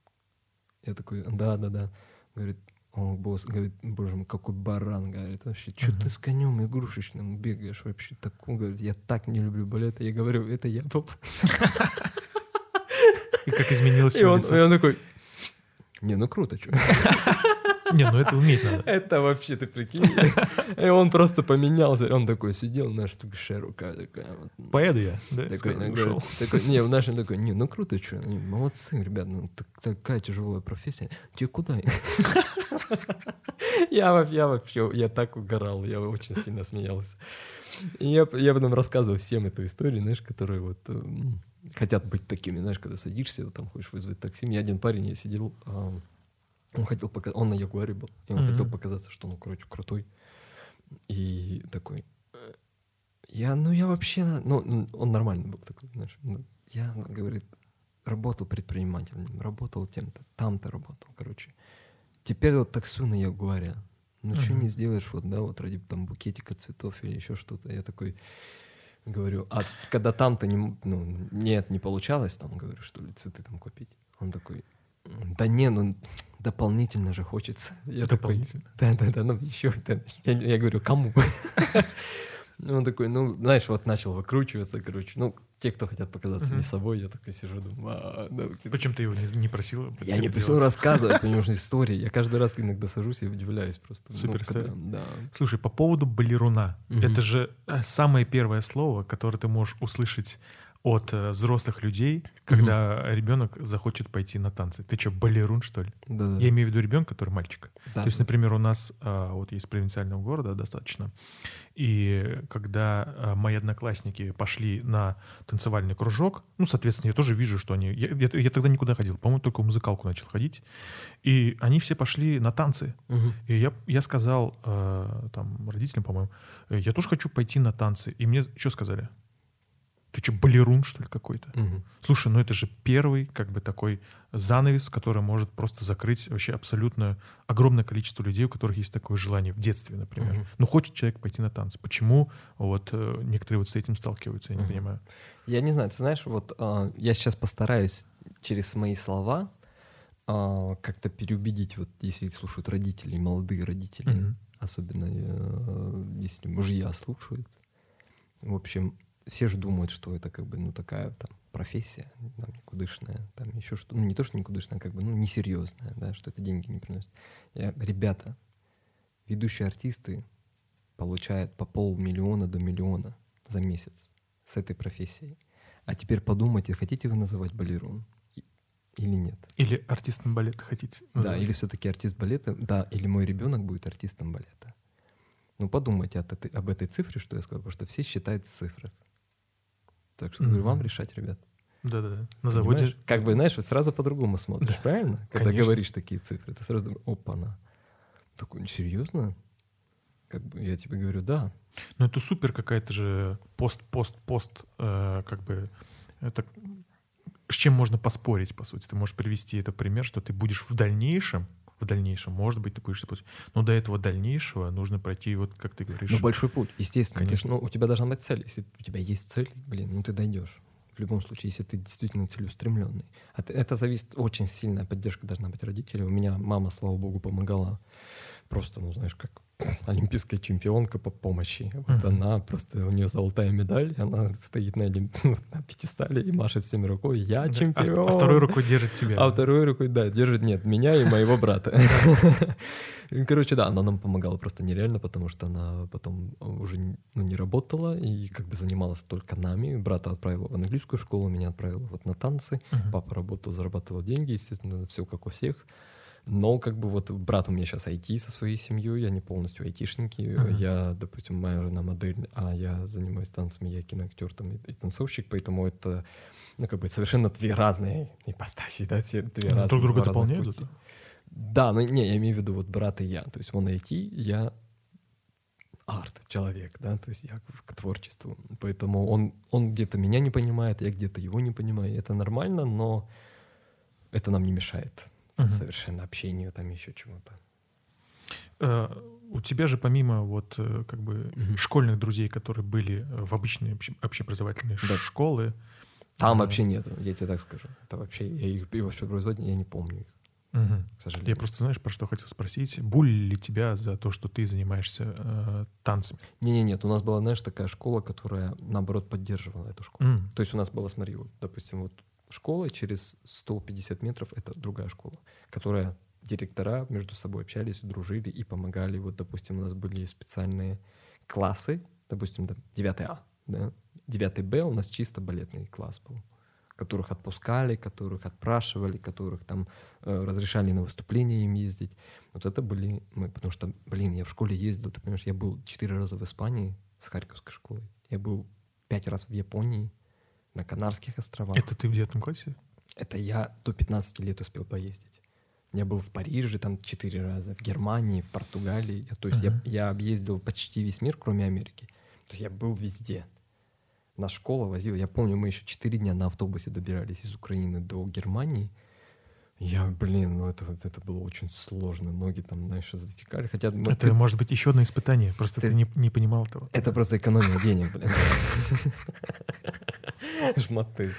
Я такой, да, да, да. Говорит, он босс, говорит, боже мой, какой баран, говорит, вообще, что Мгм. ты с конем игрушечным бегаешь вообще такой, говорит, я так не люблю балет. Я говорю, это я был. И как изменилось И он, и он такой, не, ну круто, что. Не, ну это уметь надо. Это вообще, ты прикинь. И он просто поменялся. Он такой сидел, знаешь, такая рука такая. вот. Поеду я, да? Такой, ушел. такой, не, в нашем такой, не, ну круто, что, молодцы, ребят, ну так- такая тяжелая профессия. Тебе куда? Я, я вообще, я так угорал, я очень сильно смеялся. И я, я потом рассказывал всем эту историю, знаешь, которые вот хотят быть такими, знаешь, когда садишься, вот там хочешь вызвать такси. Мне один парень, я сидел, ам, он хотел показать, он на Ягуаре был, и он Мгм. хотел показаться, что он, короче, крутой. И такой, э, я, ну я вообще, ну н- он нормальный был такой, знаешь, ну, я, ну, говорит, работал предпринимателем, работал тем-то, там-то работал, короче. Теперь вот таксую на Ягуаре. Ну что Мгм. не сделаешь, вот, да, вот ради там букетика цветов или еще что-то. Я такой говорю, а когда там-то не, ну, нет, не получалось там, говорю, что ли, цветы там купить. Он такой, «М, да не, ну дополнительно же хочется. Я такой, Дополнительно. да, да, да, ну еще это. Я, я говорю, кому? Ну, Он такой, ну, знаешь, вот начал выкручиваться, короче. Ну, те, кто хотят показаться не собой, я такой сижу, думаю, «А, да, Причем ты его не, не просил? я не делать? рассказывать, понимаешь, истории. Я каждый раз иногда сажусь и удивляюсь просто. Ну, Супер. Да. Слушай, по поводу балеруна. Это же э, самое первое слово, которое ты можешь услышать от э, взрослых людей, когда ребенок захочет пойти на танцы. Ты что, балерун, что ли? Да, да. Я имею в виду ребенка, который мальчик. Да, То есть, например, у нас а, вот есть провинциального города достаточно, и когда а, мои одноклассники пошли на танцевальный кружок, ну, соответственно, я тоже вижу, что они... Я, я- я тогда никуда ходил, по-моему, только в музыкалку начал ходить, и они все пошли на танцы. Мгм. И я, я сказал э, там родителям, по-моему, «Э, я тоже хочу пойти на танцы. И мне что сказали? Ты что, балерун, что ли, какой-то? Мгм. Слушай, ну это же первый, как бы, такой занавес, который может просто закрыть вообще абсолютно огромное количество людей, у которых есть такое желание в детстве, например. Мгм. Ну, хочет человек пойти на танцы. Почему вот э, некоторые вот с этим сталкиваются, я не Мгм. понимаю. Я не знаю, ты знаешь, вот а, я сейчас постараюсь через мои слова а, как-то переубедить, вот если слушают родители, молодые родители, Мгм. особенно э, если мужья слушают. В общем, все же думают, что это как бы, ну, такая там профессия, там, никудышная, там еще что ну, не то, что никудышная, а как бы, ну, несерьезная, да, что это деньги не приносит. Я, ребята, ведущие артисты получают по полмиллиона до миллиона за месяц с этой профессией. А теперь подумайте, хотите вы называть балерун или нет? Или артистом балета хотите Да, называть? или все-таки артист балета, да, или мой ребенок будет артистом балета. Ну, подумайте от этой- об этой цифре, что я сказал, потому что все считают цифры. Так что говорю, вам решать, ребят. Да-да-да. На заводе... Понимаешь? Как бы, знаешь, вот сразу по-другому смотришь, Да, правильно? Когда конечно. говоришь такие цифры, ты сразу думаешь, опа-на. Такой, серьезно? Как бы я тебе говорю, да. Ну, это супер какая-то же пост-пост-пост, э, как бы, это с чем можно поспорить, по сути. Ты можешь привести это пример, что ты будешь в дальнейшем, в дальнейшем, может быть, ты будешь путь. Но до этого дальнейшего нужно пройти, вот как ты говоришь. Ну, большой путь, естественно. То есть, Конечно. ну, у тебя должна быть цель. Если у тебя есть цель, блин, ну ты дойдешь. В любом случае, если ты действительно целеустремленный. От- Это зависит, очень сильная поддержка должна быть родителей. У меня мама, слава богу, помогала просто, ну, знаешь, как олимпийская чемпионка по помощи. Вот Мгм. она просто, у нее золотая медаль, она стоит на, олимп- на пьедестале и машет всеми рукой. Я Да. А- чемпион! А, второй рукой держит тебя. А второй рукой, да, держит, нет, меня и моего брата. Короче, да, она нам помогала просто нереально, потому что она потом уже не- ну, не работала и как бы занималась только нами. Брата отправила в английскую школу, меня отправила вот на танцы. Мгм. Папа работал, зарабатывал деньги, естественно, все как у всех. Но как бы вот брат у меня сейчас IT со своей семьей, они полностью айтишники. Ага. Я, допустим, моя жена модель, а я занимаюсь танцами, я киноактер там и, и танцовщик, поэтому это ну, как бы совершенно две разные ипостаси, да, все две Ну, разные, друг друга дополняют это? Да, но не, я имею в виду вот брат и я. То есть он IT, я арт человек, да, то есть я к, творчеству. Поэтому он, он где-то меня не понимает, я где-то его не понимаю. Это нормально, но это нам не мешает Мгм. совершенно общению, там еще чему-то. Э, У тебя же помимо вот э, как бы Мгм. школьных друзей, которые были э, в обычные обще- общеобразовательные Да. школы, Там Да. вообще нету, я тебе так скажу. Это вообще, я их и вообще производитель, я не помню их, Мгм. к сожалению. Я просто, знаешь, про что хотел спросить. Булили ли тебя за то, что ты занимаешься э, танцами? Не-не, нет, у нас была, знаешь, такая школа, которая, наоборот, поддерживала эту школу. М. То есть у нас было, смотри, вот, допустим, вот школа, через 150 метров это другая школа, которая директора между собой общались, дружили и помогали. Вот, допустим, у нас были специальные классы, допустим, да, 9 А, да, 9 Б у нас чисто балетный класс был, которых отпускали, которых отпрашивали, которых там э, разрешали на выступления им ездить. Вот это были мы, потому что, блин, я в школе ездил, ты понимаешь, я был четыре раза в Испании с Харьковской школой, я был пять раз в Японии, на Канарских островах. Это ты в девятом классе? Это я до 15 лет успел поездить. Я был в Париже там четыре раза, в Германии, в Португалии. Я- то есть я, Ага. я объездил почти весь мир, кроме Америки. То есть я был везде. Нас школа возила. Я помню, мы еще четыре дня на автобусе добирались из Украины до Германии. Я, блин, ну это, это было очень сложно. Ноги там, знаешь, затекали. Хотя мы- Это может быть еще одно испытание. Просто ты, Ты- не, не понимал этого. это просто экономия денег, блин. Жмоты.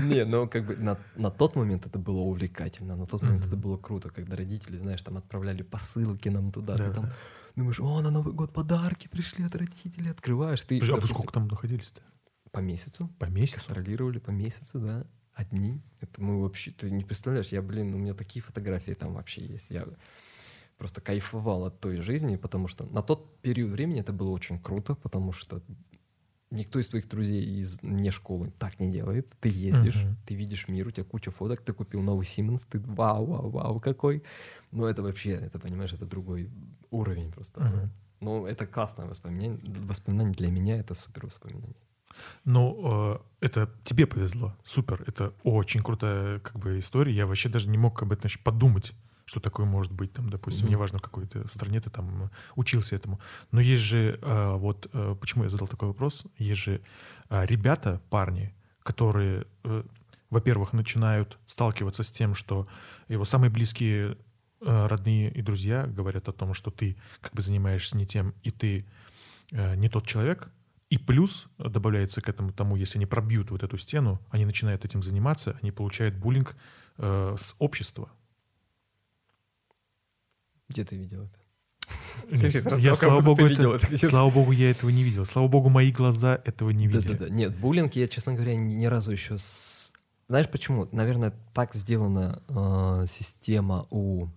Не, ну как бы на, на тот момент это было увлекательно, на тот момент это было круто, когда родители, знаешь, там отправляли посылки нам туда, Да, ты там да. думаешь, о, на Новый год подарки пришли от родителей, открываешь. Ты, Подожди, а вы сколько там находились-то? По месяцу. По месяцу? Гастролировали по месяцу, да. Одни. Это мы вообще, ты не представляешь, я, блин, у меня такие фотографии там вообще есть. Я просто кайфовал от той жизни, потому что на тот период времени это было очень круто, потому что никто из твоих друзей из не школы так не делает. Ты ездишь, Мгм. ты видишь мир, у тебя куча фоток, ты купил новый Siemens, ты вау, вау, вау, какой. Ну, это вообще, это, понимаешь, это другой уровень просто. Мгм. Ну, это классное воспоминание. Воспоминание для меня это супер воспоминание. Ну, э, это тебе повезло. Супер. Это очень крутая как бы история. Я вообще даже не мог об этом еще подумать, что такое может быть, там, допустим, Мгм. неважно, в какой ты стране ты там э, учился этому. Но есть же, э, вот, э, почему я задал такой вопрос, есть же э, ребята, парни, которые, э, во-первых, начинают сталкиваться с тем, что его самые близкие э, родные и друзья говорят о том, что ты как бы занимаешься не тем, и ты э, не тот человек, и плюс добавляется к этому тому, если они пробьют вот эту стену, они начинают этим заниматься, они получают буллинг э, с общества. Где ты видел это? Нет, я, слава богу, это- слава богу, я этого не видел. Слава богу, мои глаза этого не видели. Да-да-да. Нет, буллинг я, честно говоря, ни, ни разу еще... с- Знаешь почему? Наверное, так сделана э, система у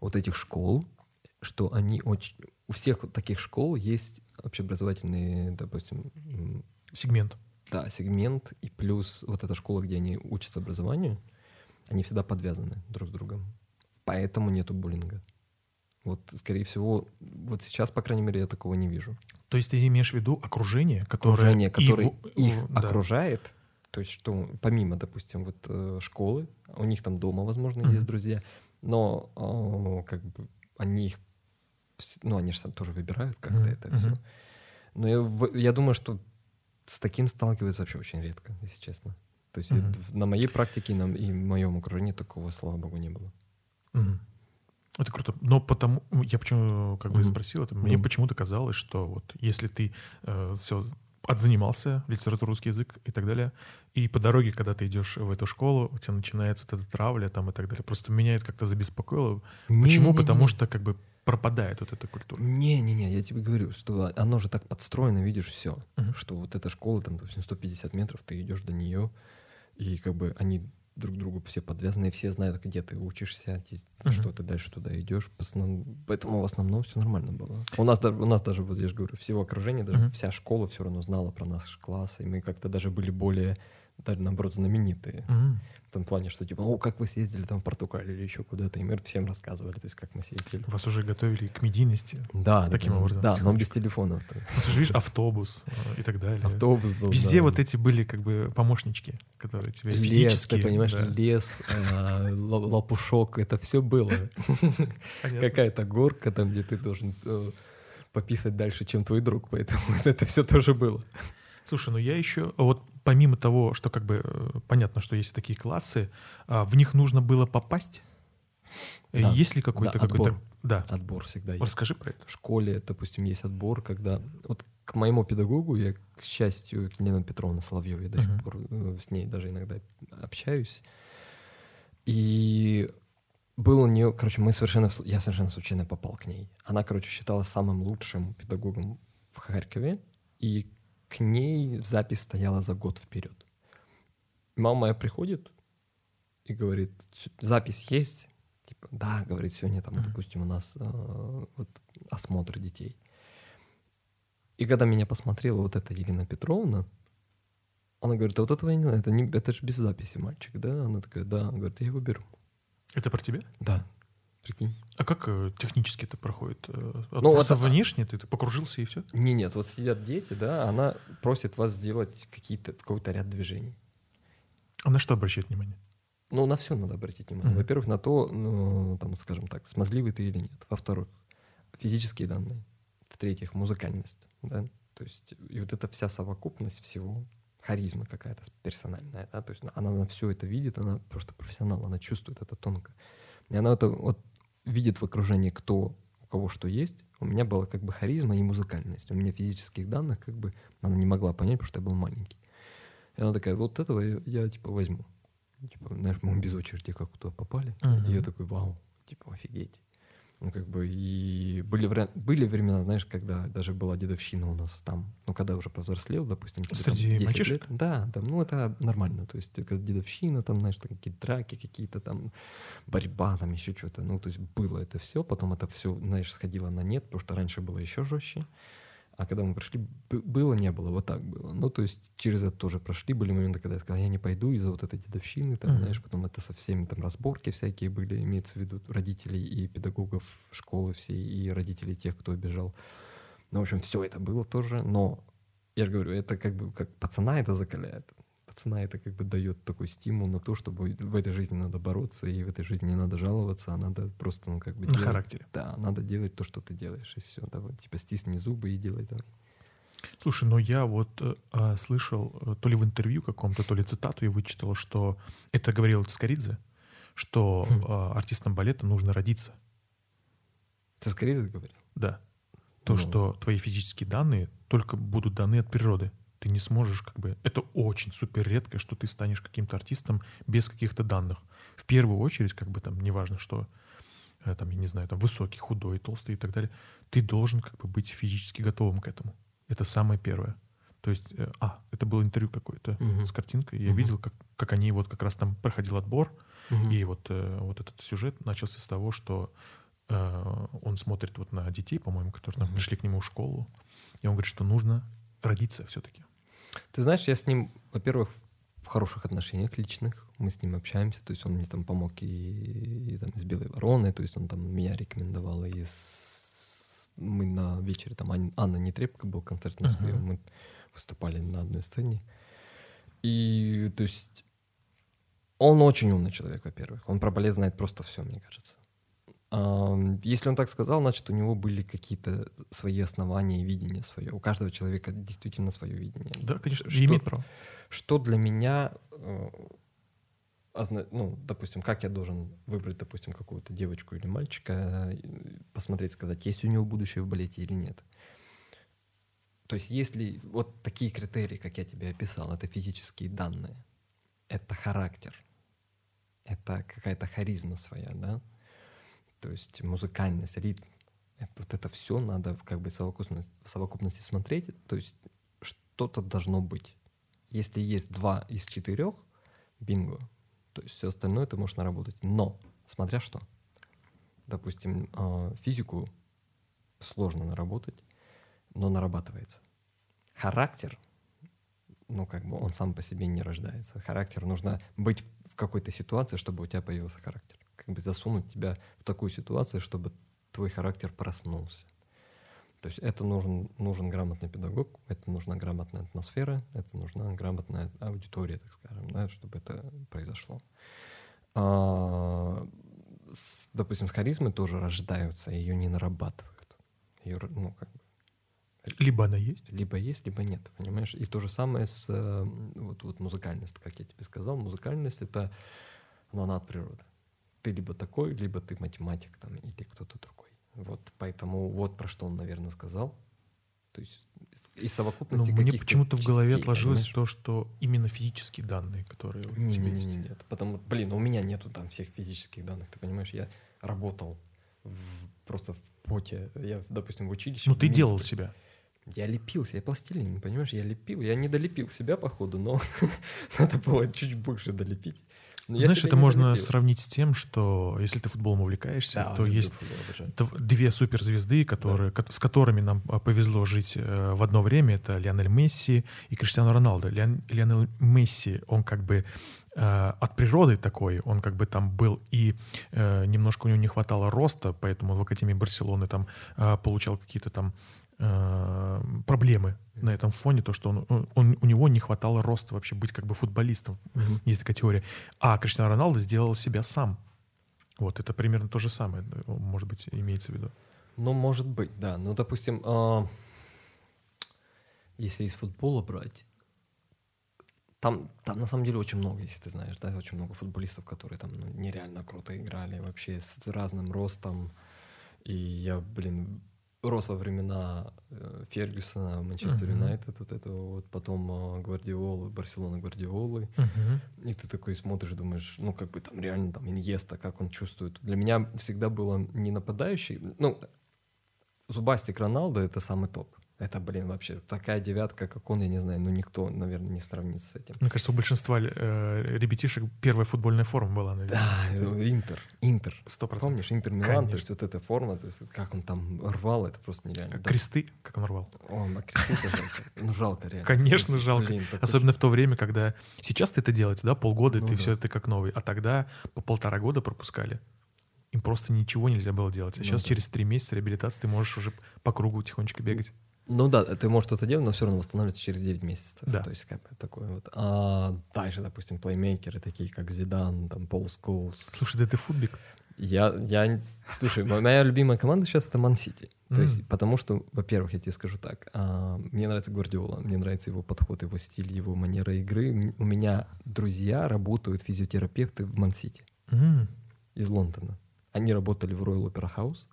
вот этих школ, что они очень... У всех вот таких школ есть общеобразовательный, допустим, Сегмент. да, сегмент, и плюс вот эта школа, где они учатся образованию, они всегда подвязаны друг с другом. Поэтому нету буллинга. Вот, скорее всего, вот сейчас, по крайней мере, я такого не вижу. То есть ты имеешь в виду окружение, которое, окружение, которое в- их да. окружает, то есть что помимо, допустим, вот э, школы, у них там дома, возможно, Мгм. есть друзья, но э, как бы они их, ну они же тоже выбирают как-то Мгм, это все. Но я, я думаю, что с таким сталкиваются вообще очень редко, если честно. То есть в- на моей практике на, и в моем окружении такого, слава богу, не было. Мгм. Это круто. Но потому, я почему как бы Мгм. спросил это, мне Мгм. почему-то казалось, что вот если ты все отзанимался, литература, русский язык и так далее, и по дороге, когда ты идешь в эту школу, у тебя начинается вот эта травля там и так далее. Просто меня это как-то забеспокоило. Почему? Не-не-не-не. Потому что как бы пропадает вот эта культура. Не-не-не, я тебе говорю, что оно же так подстроено, видишь, все. Мгм. Что вот эта школа, там, допустим, 150 метров, ты идешь до нее, и как бы они друг другу все подвязаны, все знают, где ты учишься, Мгм. что ты дальше туда идешь. Поэтому в основном все нормально было. У нас, даже, у нас даже, вот я же говорю, всего окружения, даже Мгм. вся школа все равно знала про наш класс, и мы как-то даже были более, даже наоборот, знаменитые. Мгм. В том плане, что типа, о, как вы съездили там в Португалию или еще куда-то, и мы всем рассказывали, то есть как мы съездили. Вас уже готовили к медийности. Да, Таким да, образом, Да, но без телефонов. У нас уже, видишь, автобус э, и так далее. Автобус был. Везде да. вот эти были как бы помощнички, которые тебе лес, физически... ты понимаешь, да. лес, ла- лопушок, это все было. Какая-то горка там, где ты должен э, пописать дальше, чем твой друг, поэтому это все тоже было. Слушай, ну я еще, вот помимо того, что как бы э, понятно, что есть такие классы, а, в них нужно было попасть? Э, Да. есть ли какой-то Да, какой-то... отбор. Да. Отбор всегда есть. Расскажи про это. В школе, допустим, есть отбор, когда... Вот к моему педагогу, я, к счастью, к Елене Петровне Соловьевой, я до сих пор э, с ней даже иногда общаюсь. И был у нее, короче, мы совершенно, я совершенно случайно попал к ней. Она, короче, считалась самым лучшим педагогом в Харькове, и к ней запись стояла за год вперед. Мама моя приходит и говорит, «С- запись есть? Типа, да, говорит, сегодня там, допустим, у нас э, вот, осмотр детей. И когда меня посмотрела вот эта Елена Петровна, она говорит, а вот этого я не знаю, это, не, это же без записи мальчик, да? Она такая, да, Она говорит, я его беру. Это про тебя? Да, прикинь. А как э, технически это проходит? Э, Ну, Просто это- внешне ты, ты покружился и все? Не, нет, вот сидят дети, да, она просит вас сделать какие-то, какой-то ряд движений. А на что обращать внимание? Ну, на все надо обратить внимание. Мгм. Во-первых, на то, ну, там, скажем так, смазливый ты или нет. Во-вторых, физические данные. В-третьих, музыкальность. Да? То есть, и вот эта вся совокупность всего, харизма какая-то персональная, да, то есть она на все это видит, она просто профессионал, она чувствует это тонко. И она это вот видит в окружении, кто у кого что есть. У меня была как бы харизма и музыкальность. У меня физических данных как бы она не могла понять, потому что я был маленький. И она такая, вот этого я, я, типа возьму. Типа, знаешь, мы без очереди как туда попали. Мгм. И я такой, вау, типа, офигеть. Ну, как бы, и были, были времена, знаешь, когда даже была дедовщина у нас там, ну, когда уже повзрослел, допустим, тебе там Среди 10 мальчишек? лет. Да, там, ну, это нормально, то есть, когда дедовщина, там, знаешь, там, какие-то драки, какие-то там, борьба, там, еще что-то, ну, то есть, было это все, потом это все, знаешь, сходило на нет, потому что раньше было еще жестче, А когда мы пришли, было, не было, вот так было. Ну, то есть через это тоже прошли. Были моменты, когда я сказал, я не пойду из-за вот этой дедовщины, там, mm-hmm. знаешь, потом это со всеми там разборки всякие были, имеется в виду родителей и педагогов школы всей, и родителей тех, кто бежал. Ну, в общем, все это было тоже, но я же говорю, это как бы, как пацана это закаляет. Пацана это как бы дает такой стимул на то, чтобы в этой жизни надо бороться, и в этой жизни не надо жаловаться, а надо просто, ну, как бы... На делать, характере. Да, надо делать то, что ты делаешь, и все. Давай, типа, стисни зубы и делай давай. Слушай, но я вот э, слышал э, то ли в интервью каком-то, то ли цитату я вычитал, что это говорил Цискоридзе, что хм. э, артистам балета нужно родиться. Цискоридзе говорил? Да. То, ну. что твои физические данные только будут даны от природы. Ты не сможешь как бы... Это очень супер редко, что ты станешь каким-то артистом без каких-то данных. В первую очередь, как бы там, неважно что, э, там, я не знаю, там, высокий, худой, толстый и так далее, ты должен как бы быть физически готовым к этому. Это самое первое. То есть, э, а, это было интервью какое-то угу. с картинкой. Я угу. видел, как, как они вот как раз там проходил отбор, угу. и вот, э, вот этот сюжет начался с того, что э, он смотрит вот на детей, по-моему, которые угу. пришли к нему в школу, и он говорит, что нужно родиться все-таки. Ты знаешь, я с ним, во-первых, в хороших отношениях личных, мы с ним общаемся, то есть он мне там помог и, и, и там из Белой Вороны, то есть он там меня рекомендовал и с... мы на вечере, там Ан... Анна Нетребко был концерт в Москве, uh-huh. мы выступали на одной сцене. И, то есть, он очень умный человек, во-первых. Он про балет знает просто все, мне кажется. Если он так сказал, значит, у него были какие-то свои основания и видения свое. У каждого человека действительно свое видение. Да, конечно, что, имеет право. Что для меня, э, ну, допустим, как я должен выбрать, допустим, какую-то девочку или мальчика, посмотреть, сказать, есть у него будущее в балете или нет. То есть если вот такие критерии, как я тебе описал, это физические данные, это характер, это какая-то харизма своя, да, то есть музыкальность, ритм. Это, вот это все надо как бы в совокупности, смотреть. То есть что-то должно быть. Если есть два из четырех, бинго. То есть все остальное ты можешь наработать. Но, смотря что. Допустим, а, физику сложно наработать, но нарабатывается. Характер, ну, как бы он сам по себе не рождается. Характер нужно быть в какой-то ситуации, чтобы у тебя появился характер как бы засунуть тебя в такую ситуацию, чтобы твой характер проснулся. То есть это нужен, нужен грамотный педагог, это нужна грамотная атмосфера, это нужна грамотная аудитория, так скажем, да, чтобы это произошло. А, с, допустим, с харизмой тоже рождаются, ее не нарабатывают. Ее, ну, как бы, либо она есть. Либо есть, либо нет, понимаешь? И то же самое с э, вот, вот музыкальность, как я тебе сказал. Музыкальность — это она от природы ты либо такой, либо ты математик там, или кто-то другой. Вот, поэтому вот про что он, наверное, сказал. То есть из совокупности Но мне почему-то в голове отложилось понимаешь? то, что именно физические данные, которые у не, тебя не, есть. Не, нет, потому, блин, у меня нету там всех физических данных, ты понимаешь, я работал в, просто в поте, я, допустим, в училище. Ну ты Минске. делал себя. Я лепился, я пластилин, понимаешь, я лепил, я не долепил себя, походу, но надо было чуть больше долепить. Но ну, Знаешь, это можно долепил. сравнить с тем, что если ты футболом увлекаешься, да, то есть футбол, две суперзвезды, которые, да. с которыми нам а, повезло жить э, в одно время. Это Лионель Месси и Криштиану Роналдо. Лион, Лионель Месси, он как бы э, от природы такой, он как бы там был и э, немножко у него не хватало роста, поэтому в Академии Барселоны там э, получал какие-то там э, проблемы на этом фоне, то, что он, он, у него не хватало роста вообще быть как бы футболистом. Mm-hmm. Есть такая теория. А Криштиано Роналдо сделал себя сам. Вот, это примерно то же самое, может быть, имеется в виду. Ну, может быть, да. Ну, допустим, э, если из футбола брать, там, там на самом деле очень много, если ты знаешь, да, очень много футболистов, которые там ну, нереально круто играли, вообще с разным ростом. И я, блин, рос во времена э, Фергюсона, Манчестер Юнайтед, uh-huh. вот этого вот, потом э, Гвардиолы, Барселона Гвардиолы. Uh-huh. И ты такой смотришь, думаешь, ну, как бы там реально там Иньеста, как он чувствует. Для меня всегда было не нападающий, ну, Зубастик Роналдо — это самый топ. Это, блин, вообще такая девятка, как он, я не знаю, ну никто, наверное, не сравнится с этим. Мне кажется, у большинства э, ребятишек первая футбольная форма была, наверное. Да, ну, Интер, Интер. Сто процентов. Помнишь, Интер Милан, то есть вот эта форма, то есть как он там рвал, это просто нереально. Да. Кресты, как он рвал. О, а кресты жалко. Ну, жалко реально. Конечно, Блин, жалко. такой- Особенно в то время, когда сейчас ты это делаете, да, полгода, Ну ты да. все это как новый, а тогда по полтора года пропускали. Им просто ничего нельзя было делать. А Ну сейчас да. через три месяца реабилитации ты можешь уже по кругу тихонечко бегать. Ну да, ты можешь что-то делать, но все равно восстанавливается через 9 месяцев. Да. То есть как бы такое вот. А дальше, допустим, плеймейкеры такие, как Зидан, там, Пол Скоулс. Слушай, да ты футбик. Я, я, слушай, мо- моя любимая команда сейчас это Ман Сити. То есть, потому что, во-первых, я тебе скажу так, а, мне нравится Гвардиола, мне нравится его подход, его стиль, его манера игры. У меня друзья работают физиотерапевты в Ман Сити из Лондона. Они работали в Royal Opera House,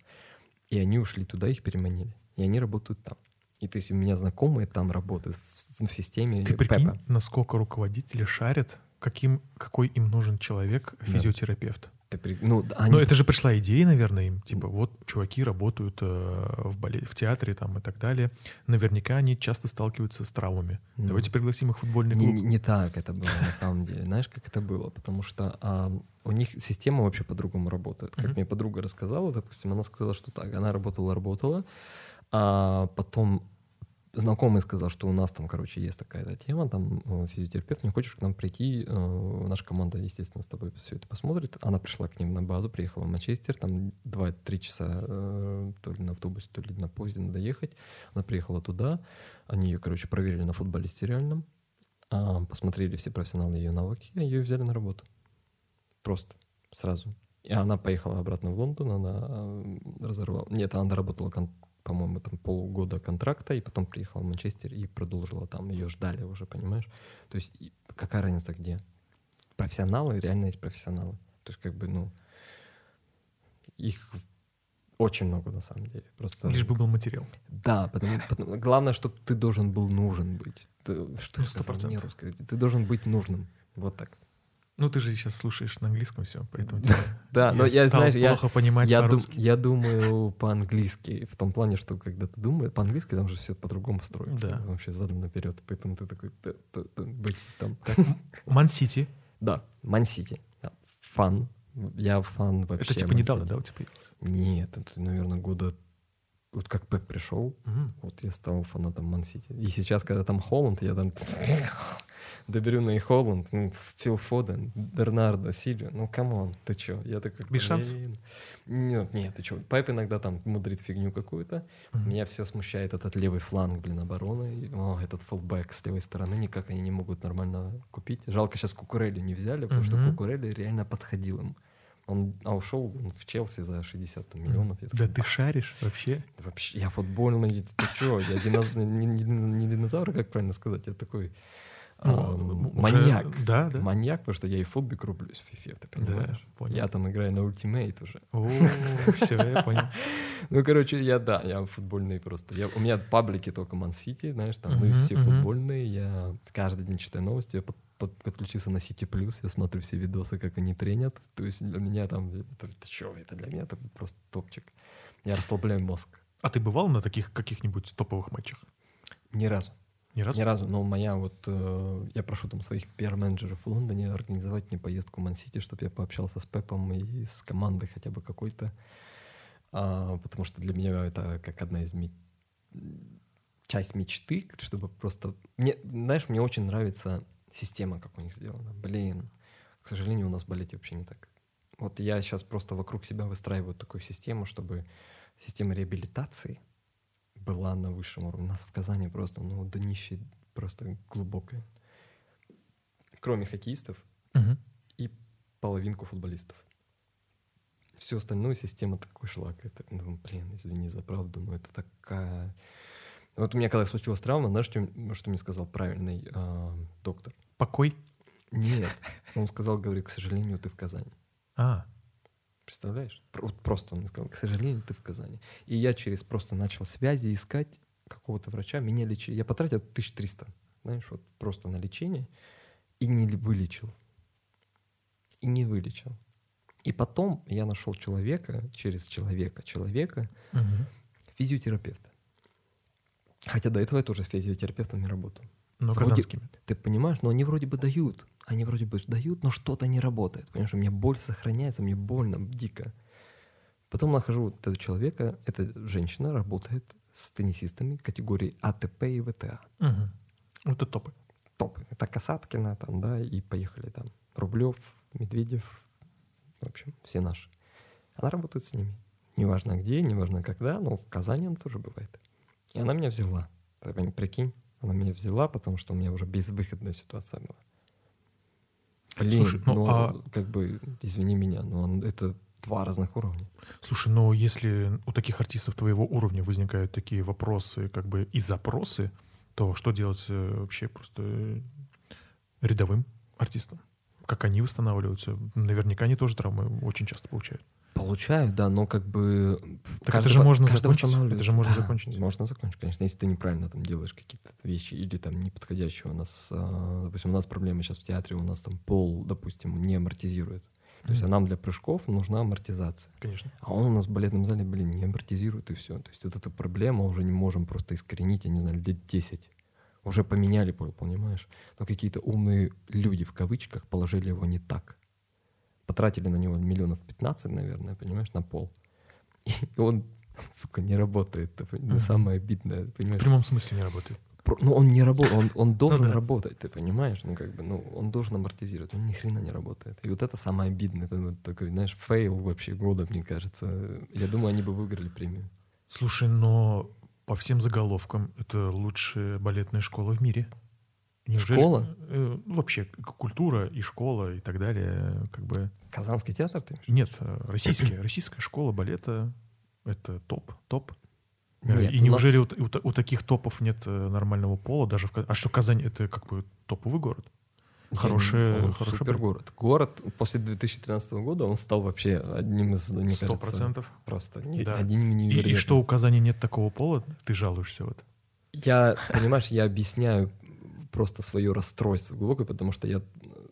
и они ушли туда, их переманили. И они работают там. И то есть у меня знакомые там работают в, в системе Ты прикинь, Пепа. насколько руководители шарят, каким, какой им нужен человек, физиотерапевт. Ты при- Ну, да, они Но это же пришла идея, наверное, им. Типа, вот чуваки работают э, в, бале- в театре там и так далее. Наверняка они часто сталкиваются с травмами. Ну. Давайте пригласим их в футбольный Не, клуб. не- не так это было на самом деле. Знаешь, как это было? Потому что а, у них система вообще по-другому работает. Как Мгм. мне подруга рассказала, допустим, она сказала, что так, она работала, работала, а потом знакомый сказал, что у нас там, короче, есть такая тема, там э, физиотерапевт, не хочешь к нам прийти, э, наша команда, естественно, с тобой все это посмотрит. Она пришла к ним на базу, приехала в Манчестер, там 2-3 часа э, то ли на автобусе, то ли на поезде надо ехать. Она приехала туда, они ее, короче, проверили на футболисте реальном, а, посмотрели все профессионалы ее навыки, и ее взяли на работу. Просто, сразу. И она поехала обратно в Лондон, она разорвала... Нет, она доработала, кон- по-моему, там полгода контракта, и потом приехала в Манчестер и продолжила там. Ее ждали уже, понимаешь? То есть какая разница где? Профессионалы, реально есть профессионалы. То есть как бы, ну, их очень много на самом деле. Просто... Лишь бы был материал. Да, потому, потому- главное, чтобы ты должен был нужен быть. Ты- что Ну, я сказал? 100%. Не русское. Ты должен быть нужным. Вот так. Ну, ты же сейчас слушаешь на английском все, поэтому тебе Да, но я, знаешь, я, плохо понимать по-русски. я думаю по-английски, в том плане, что когда ты думаешь, по-английски там же все по-другому строится. Да. Вообще задом наперед. Поэтому ты такой, «Т- т- т- быть там. Ман-Сити. Да, Ман-Сити. Фан. Я фан вообще. Это типа недавно, да, у тебя появился? Нет, это, наверное, года... Вот как Пеп пришел. Вот я стал фанатом Ман-Сити. И сейчас, когда там Холланд, я там Де Брюйне и Холланд, ну, Фил Фоден, Бернардо Силва. Ну, come on, ты чё? Я такой, Без шансов? Нет, нет, ты чё? Пеп иногда там мудрит фигню какую-то. Мгм. Меня все смущает этот левый фланг, блин, обороны. И, о, этот fullback с левой стороны, никак они не могут нормально купить. Жалко, сейчас Кукурелли не взяли, потому что Мгм. Кукурелли реально подходил им. Он, а ушел он в Челси за 60 там миллионов. Я Да такой, ты шаришь вообще? Вообще, я футбольный, ты чё, я диноз- не, не- не динозавр, как правильно сказать, я такой а, Ну, уже- маньяк. Да, да. Маньяк, потому что я и в футбик рублюсь в фифе, ты понимаешь? понял. Я там играю на ультимейт уже. О, все, я понял. Ну, короче, я, да, я футбольный просто. Я, у меня паблики только Ман-Сити, знаешь, там, ну и все футбольные. Я каждый день читаю новости, я под- под- подключился на Сити Плюс, я смотрю все видосы, как они тренят. То есть для меня там, это, ты чё, это для меня это просто топчик. Я расслабляю мозг. А ты бывал на таких каких-нибудь топовых матчах? Ни разу. Ни разу? Ни разу, но моя вот, э, я прошу там своих пиар-менеджеров в Лондоне организовать мне поездку в Ман-Сити, чтобы я пообщался с Пепом и с командой хотя бы какой-то, А, потому что для меня это как одна из ме- часть мечты, чтобы просто... Мне, знаешь, мне очень нравится система, как у них сделана. Блин, к сожалению, у нас в балете вообще не так. Вот я сейчас просто вокруг себя выстраиваю такую систему, чтобы система реабилитации была на высшем уровне. У нас в Казани просто, ну, днище просто глубокое. Кроме хоккеистов Мгм. и половинку футболистов. Всю остальную система такой шлак. Это, ну, блин, извини за правду, но это такая... Вот у меня когда случилась травма, знаешь, что, что мне сказал правильный а, доктор? Покой? Нет. Он сказал, говорит, к сожалению, ты в Казани. А, Представляешь? Вот просто он мне сказал, к сожалению, ты в Казани. И я через просто начал связи искать какого-то врача. Меня лечили. Я потратил 1300, знаешь, вот просто на лечение. И не вылечил. И не вылечил. И потом я нашел человека, через человека, человека, мгм. физиотерапевта. Хотя до этого я тоже с физиотерапевтами работал. Но Вроде- казанскими. Ты понимаешь, но они вроде бы дают. Они вроде бы дают, но что-то не работает. Понимаешь, у меня боль сохраняется, мне больно, дико. Потом нахожу вот этого человека, эта женщина работает с теннисистами категории АТП и ВТА. Мгм. Вот это топы. Топ. Это Касаткина там, да, и поехали там. Рублев, Медведев, в общем, все наши. Она работает с ними. Неважно где, неважно когда, но в Казани она тоже бывает. И она меня взяла. Ты прикинь, она меня взяла, потому что у меня уже безвыходная ситуация была. Блин, Слушай, ну, ну, а- как бы, извини меня, но он- это два разных уровня. Слушай, но если у таких артистов твоего уровня возникают такие вопросы, как бы и запросы, то что делать э, вообще просто э, рядовым артистам? Как они восстанавливаются? Наверняка они тоже травмы очень часто получают. Получаю, да, но как бы... Так каждый это же можно закончить. Это же можно Да, закончить. Можно закончить, конечно, если ты неправильно там делаешь какие-то вещи или там неподходящие. У нас, а, допустим, у нас проблемы сейчас в театре, у нас там пол, допустим, не амортизирует. То есть а нам для прыжков нужна амортизация. Конечно. А он у нас в балетном зале, блин, не амортизирует и все. То есть вот эту проблему уже не можем просто искоренить, я не знаю, лет 10. Уже поменяли пол, понимаешь? Но какие-то умные люди, в кавычках, положили его не так. Потратили на него миллионов 15, наверное, понимаешь, на пол. И он, сука, не работает. Это пон- Мгм. самое обидное, В понимаешь? прямом смысле не работает. Про- Ну, он не работает, он, он должен Ну да. работать, ты понимаешь? Ну, как бы, ну, он должен амортизировать, он ни хрена не работает. И вот это самое обидное, это вот такой, знаешь, fail вообще года, мне кажется. Я думаю, они бы выиграли премию. Слушай, но по всем заголовкам это лучшая балетная школа в мире. Школа? э, ну, вообще культура и школа и так далее, как бы Казанский театр, ты нет, российская российская школа балета это топ, топ. Э, Нет, и неужели нас- у, у у таких топов нет э, нормального пола даже в а что Казань это как бы топовый город? Не- он хорошая супер город. Город после 2013 года он стал вообще одним из, мне Сто кажется, процентов. просто не- Да. одним И, и что у Казани нет такого пола? Ты жалуешься вот. Я, понимаешь, я объясняю просто свое расстройство глубокое, потому что я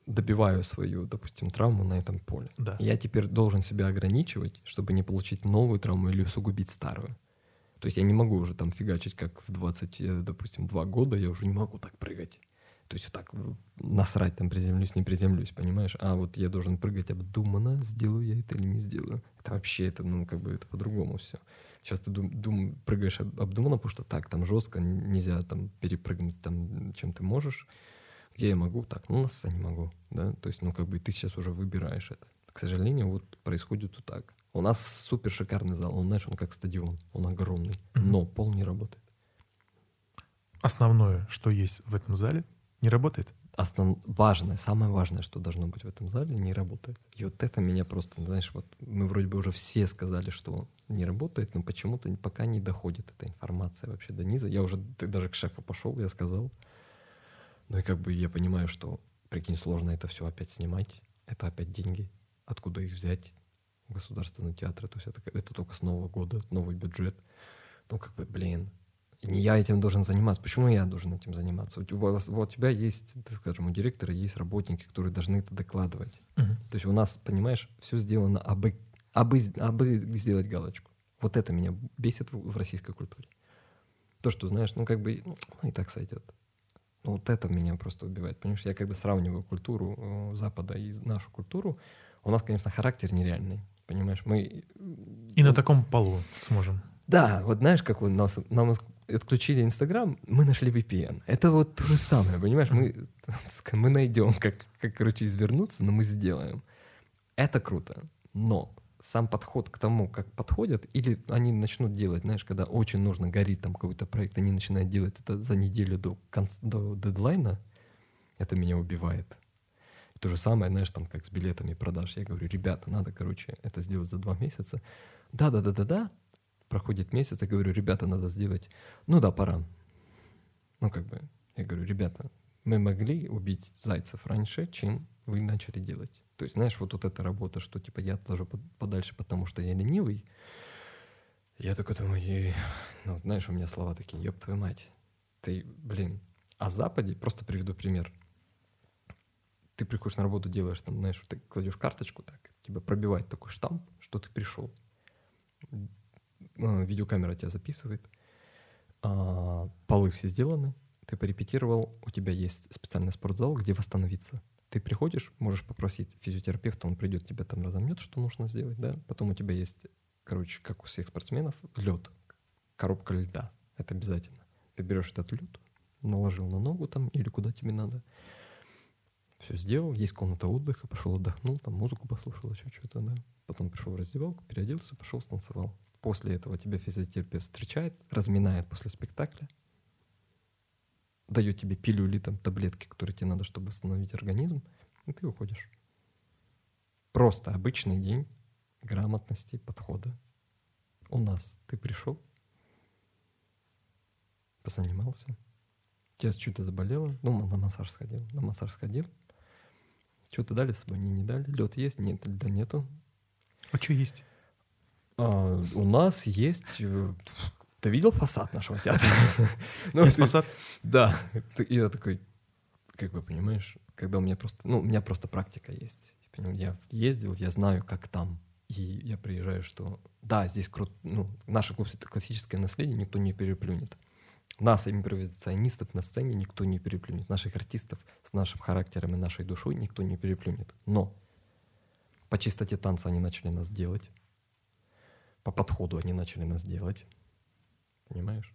добиваю свою, допустим, травму на этом поле. Да. Я теперь должен себя ограничивать, чтобы не получить новую травму или усугубить старую. То есть я не могу уже там фигачить, как в 20, э, допустим, 2 года, я уже не могу так прыгать. То есть вот так насрать, там приземлюсь, не приземлюсь, понимаешь? А вот я должен прыгать обдуманно, сделаю я это или не сделаю. Это вообще, это, ну, как бы, это по-другому все. Сейчас ты дум, дум- прыгаешь об- обдуманно, потому что так, там жестко, нельзя там перепрыгнуть там, чем ты можешь. Где я могу, так, ну, на сцене могу, да, то есть, ну, как бы ты сейчас уже выбираешь это. К сожалению, вот происходит вот так. У нас супер шикарный зал, он, знаешь, он как стадион, он огромный, но пол не работает. Основное, что есть в этом зале, не работает. Основ... Важное, самое важное, что должно быть в этом зале, не работает. И вот это меня просто, знаешь, вот мы вроде бы уже все сказали, что не работает, но почему-то пока не доходит эта информация вообще до низа. Я уже даже к шефу пошел, я сказал. Ну и как бы я понимаю, что, прикинь, сложно это все опять снимать. Это опять деньги. Откуда их взять? Государственный театр. То есть это, это только с Нового года, новый бюджет. Ну как бы, блин, не я этим должен заниматься. Почему я должен этим заниматься? У вот у тебя есть, так скажем, у директора есть работники, которые должны это докладывать. То есть у нас, понимаешь, все сделано, абы, абы, абы сделать галочку. Вот это меня бесит в, в российской культуре. То, что, знаешь, ну как бы, ну и так сойдет. Ну, вот это меня просто убивает. Понимаешь, я когда сравниваю культуру э, Запада и нашу культуру, у нас, конечно, характер нереальный. Понимаешь, мы... И на таком полу сможем. Да, вот знаешь, как вот нас, нам отключили Инстаграм, мы нашли VPN. Это вот то же самое, понимаешь? Мы, мы найдем, как, как, короче, извернуться, но мы сделаем. Это круто, но сам подход к тому, как подходят, или они начнут делать, знаешь, когда очень нужно, горит там какой-то проект, они начинают делать это за неделю до, конц- до дедлайна, это меня убивает. То же самое, знаешь, там, как с билетами продаж. Я говорю, ребята, надо, короче, это сделать за два месяца. Да-да-да-да-да. Проходит месяц, я говорю, ребята, надо сделать. Ну да, пора. Ну, как бы, я говорю, ребята, мы могли убить зайцев раньше, чем вы начали делать. То есть, знаешь, вот, вот эта работа, что типа я отложу под- подальше, потому что я ленивый. Я такой думаю, ну, знаешь, у меня слова такие, ёб твою мать. Ты, блин. А в Западе, просто приведу пример. Ты приходишь на работу, делаешь там, знаешь, ты кладешь карточку так, тебя пробивает такой штамп, что ты пришел. Э, Видеокамера тебя записывает. а, полы все сделаны, ты порепетировал, у тебя есть специальный спортзал, где восстановиться. Ты приходишь, можешь попросить физиотерапевта, он придет, тебя там разомнет, что нужно сделать, да. Потом у тебя есть, короче, как у всех спортсменов, лед, коробка льда. Это обязательно. Ты берешь этот лед, наложил на ногу там или куда тебе надо. Все сделал, есть комната отдыха, пошел отдохнул, там музыку послушал, еще что-то, да. Потом пришел в раздевалку, переоделся, пошел, станцевал. После этого тебя физиотерапевт встречает, разминает после спектакля, дает тебе пилюли, там, таблетки, которые тебе надо, чтобы восстановить организм, и ты уходишь. Просто обычный день грамотности, подхода. У нас ты пришел, позанимался, тебя что-то заболело, ну, на массаж сходил, на массаж сходил, что-то дали с собой, не, не дали, лед есть, нет, льда нету. А что есть? А, у нас есть э, ты видел фасад нашего театра? Ну, Есть фасад? Да. И я такой, как бы понимаешь, когда у меня просто, ну, у меня просто практика есть. Типа, ну, я ездил, я знаю, как там. И я приезжаю, что да, здесь круто, ну, наше клуб это классическое наследие, никто не переплюнет. Нас, импровизационистов на сцене, никто не переплюнет. Наших артистов с нашим характером и нашей душой никто не переплюнет. Но по чистоте танца они начали нас делать. По подходу они начали нас делать понимаешь?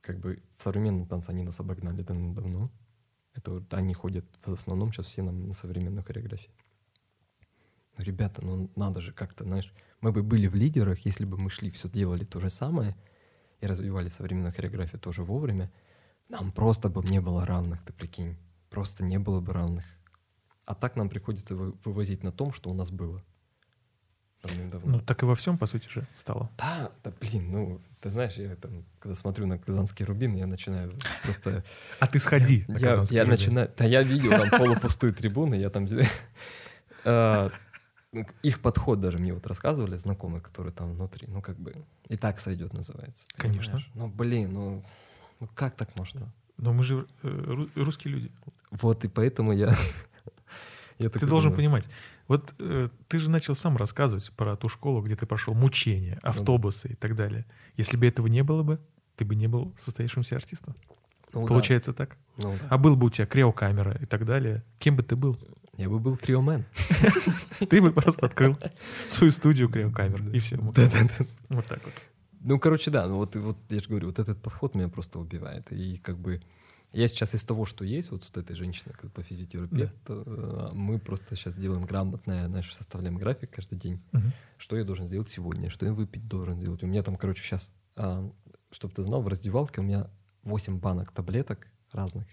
Как бы в современном танце они нас обогнали давно. Это вот они ходят в основном сейчас все на, на современную хореографию. Ребята, ну надо же как-то, знаешь, мы бы были в лидерах, если бы мы шли, все делали то же самое и развивали современную хореографию тоже вовремя, нам просто бы не было равных, ты прикинь. Просто не было бы равных. А так нам приходится вывозить на том, что у нас было давным-давно. Ну, так и во всем, по сути же, стало. Да, да, блин, ну, ты знаешь, я там, когда смотрю на Казанский Рубин, я начинаю просто... А ты сходи на я, я начинаю... Да, я видел там полупустую трибуны, я там... А, ну, их подход даже мне вот рассказывали знакомые, которые там внутри, ну, как бы, и так сойдет называется. Конечно. Ну, блин, ну, ну как так можно? Но мы же э, русские люди. Вот, и поэтому я... я ты должен думаю. понимать, вот э, ты же начал сам рассказывать про ту школу, где ты прошел мучения, ну автобусы ну, и так далее. Если бы этого не было бы, ты бы не был состоявшимся артистом. Ну, Получается да. так? Ну, да. А был бы у тебя криокамера и так далее, кем бы ты был? Я бы был криомен. Ты бы просто открыл свою студию криокамер и все. Вот так вот. Ну, короче, да, ну вот, вот я же говорю, вот этот подход меня просто убивает. И как бы я сейчас из того, что есть, вот с этой женщиной как по физиотерапевту, да. Э, мы просто сейчас делаем грамотное, знаешь, составляем график каждый день, угу. что я должен сделать сегодня, что я выпить должен сделать. У меня там, короче, сейчас, а, чтобы ты знал, в раздевалке у меня 8 банок таблеток разных.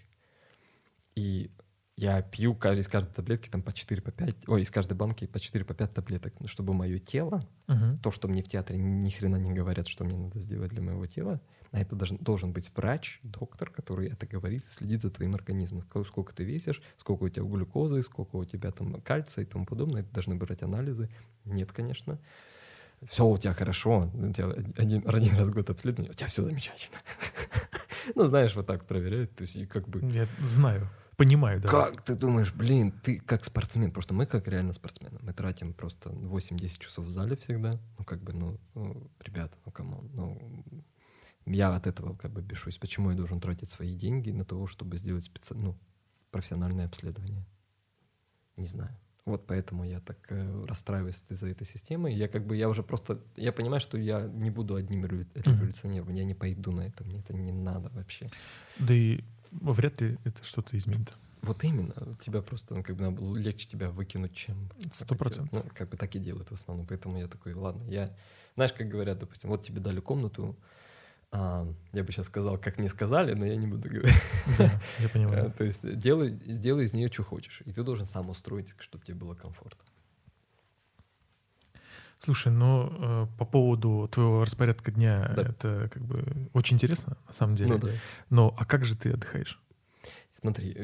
И я пью из каждой таблетки там по 4, по 5, ой, из каждой банки по 4, по 5 таблеток, ну, чтобы мое тело, uh то, что мне в театре ни хрена не говорят, что мне надо сделать для моего тела, на это должен, должен быть врач, доктор, который это говорит, следит за твоим организмом. Сколько ты весишь, сколько у тебя глюкозы, сколько у тебя там кальция и тому подобное. Это должны брать анализы. Нет, конечно. Все у тебя хорошо, у тебя один, один раз в год обследование, у тебя все замечательно. Ну, знаешь, вот так проверяют. То есть, как бы... Я знаю понимаю, да. Как ты думаешь, блин, ты как спортсмен, потому что мы как реально спортсмены, мы тратим просто 8-10 часов в зале всегда, ну как бы, ну, ну ребята, ну come on, ну я от этого как бы бешусь. Почему я должен тратить свои деньги на того, чтобы сделать специ... ну, профессиональное обследование? Не знаю. Вот поэтому я так э, расстраиваюсь из-за этой системы. Я как бы, я уже просто, я понимаю, что я не буду одним революционером, mm-hmm. я не пойду на это, мне это не надо вообще. Да и вряд ли это что-то изменит. Вот именно. Тебя просто, ну, как бы, легче тебя выкинуть, чем... Сто процентов. Ну, как бы так и делают в основном. Поэтому я такой, ладно, я... Знаешь, как говорят, допустим, вот тебе дали комнату, а, я бы сейчас сказал, как мне сказали, но я не буду говорить. Да, я понимаю. То есть делай, сделай из нее, что хочешь. И ты должен сам устроить, чтобы тебе было комфортно. Слушай, ну э, по поводу твоего распорядка дня, да. это как бы очень интересно, на самом деле. Ну, да. Но а как же ты отдыхаешь? Смотри,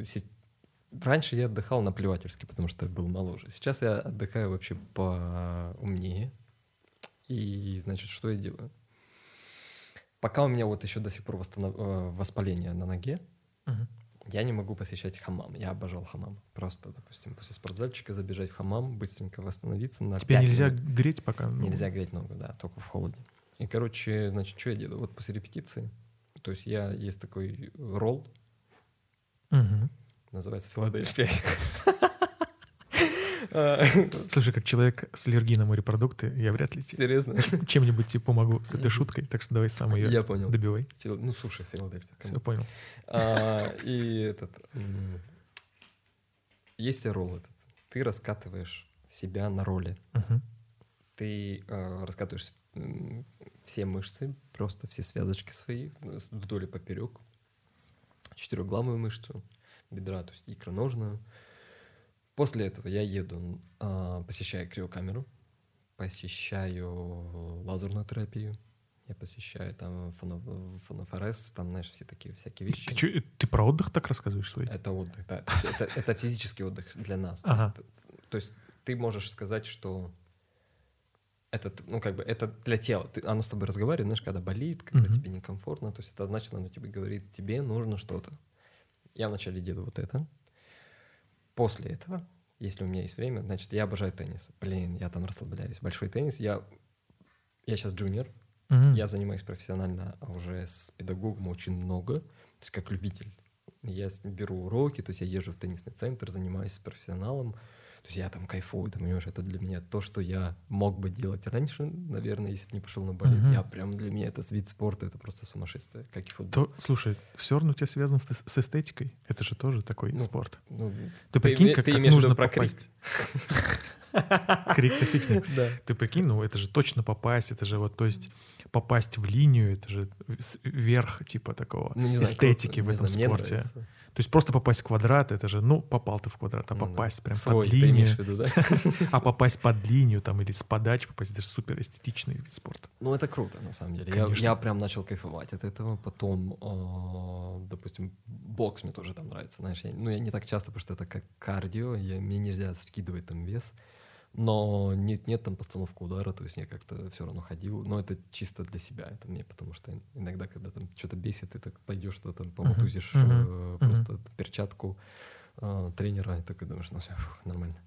раньше я отдыхал наплевательски, потому что был моложе. Сейчас я отдыхаю вообще поумнее. И, значит, что я делаю? Пока у меня вот еще до сих пор восстанов... Э, воспаление на ноге, uh-huh. я не могу посещать хамам. Я обожал хамам. Просто, допустим, после спортзальчика забежать в хамам, быстренько восстановиться. На Тебе нельзя минут. греть пока? Ну... Нельзя греть ногу, да, только в холоде. И, короче, значит, что я делаю? Вот после репетиции То есть я есть такой ролл, Мгм. называется Филадельфия. Слушай, как человек с аллергией на морепродукты, я вряд ли тебе Серьезно? чем-нибудь тебе помогу с этой шуткой, так что давай сам ее Я понял. добивай. Фила- Ну, слушай, Филадельфия. Все, понял. А, И этот... Есть ролл этот. Ты раскатываешь себя на роли. Ты э, раскатываешь все мышцы, просто все связочки свои, э, вдоль и поперек. Четырехглавую мышцу, бедра, то есть икроножную. После этого я еду, а, посещаю криокамеру, посещаю лазерную терапию, я посещаю там фоно- фонофорез, там, знаешь, все такие всякие вещи. Ты, чё, ты про отдых так рассказываешь свой? Это отдых, да. То Это, это физический отдых для нас. То, Ага. есть, то есть ты можешь сказать, что это, ну, как бы, это для тела. Ты, оно с тобой разговаривает, знаешь, когда болит, когда Мгм. тебе некомфортно. То есть это значит, оно тебе говорит, тебе нужно что-то. Я вначале делаю вот это. После этого, если у меня есть время, значит, я обожаю теннис. Блин, я там расслабляюсь. Большой теннис. Я, я сейчас джуниор. Мгм. Я занимаюсь профессионально уже с педагогом очень много, то есть как любитель. Я беру уроки, то есть я езжу в теннисный центр, занимаюсь с профессионалом. То есть я там кайфую, ты понимаешь, это для меня то, что я мог бы делать раньше, наверное, если бы не пошел на балет. Мгм. Я прям для меня этот вид спорта, это просто сумасшествие, как и футбол. То, слушай, все равно у тебя связано с, с эстетикой. Это же тоже такой Ну, спорт. Ну, Ты прикинь, име- как, ты как нужно про крик? попасть. Крик-то фиг с ним. Да. Ты прикинь, ну это же точно попасть, это же вот, то есть попасть в линию, это же верх типа такого Ну, знаю, эстетики в этом знаю, спорте. То есть просто попасть в квадрат, это же, ну, попал ты в квадрат, а Ну да. попасть прям Свой, под линию, виду, да? а попасть под линию там или с подачи попасть, это же супер эстетичный вид спорта. Ну, это круто, на самом деле. Я, Конечно. я прям начал кайфовать от этого. Потом, а, допустим, бокс мне тоже там нравится. Знаешь, я, ну, я не так часто, потому что это как кардио, я, мне нельзя скидывать там вес. Но нет, нет там постановка удара, то есть я как-то все равно ходил. Но это чисто для себя, это мне, потому что иногда, когда там что-то бесит, ты так пойдешь, что там помутузишь э, мгм. просто перчатку э, тренера, и такой думаешь, ну все, нормально.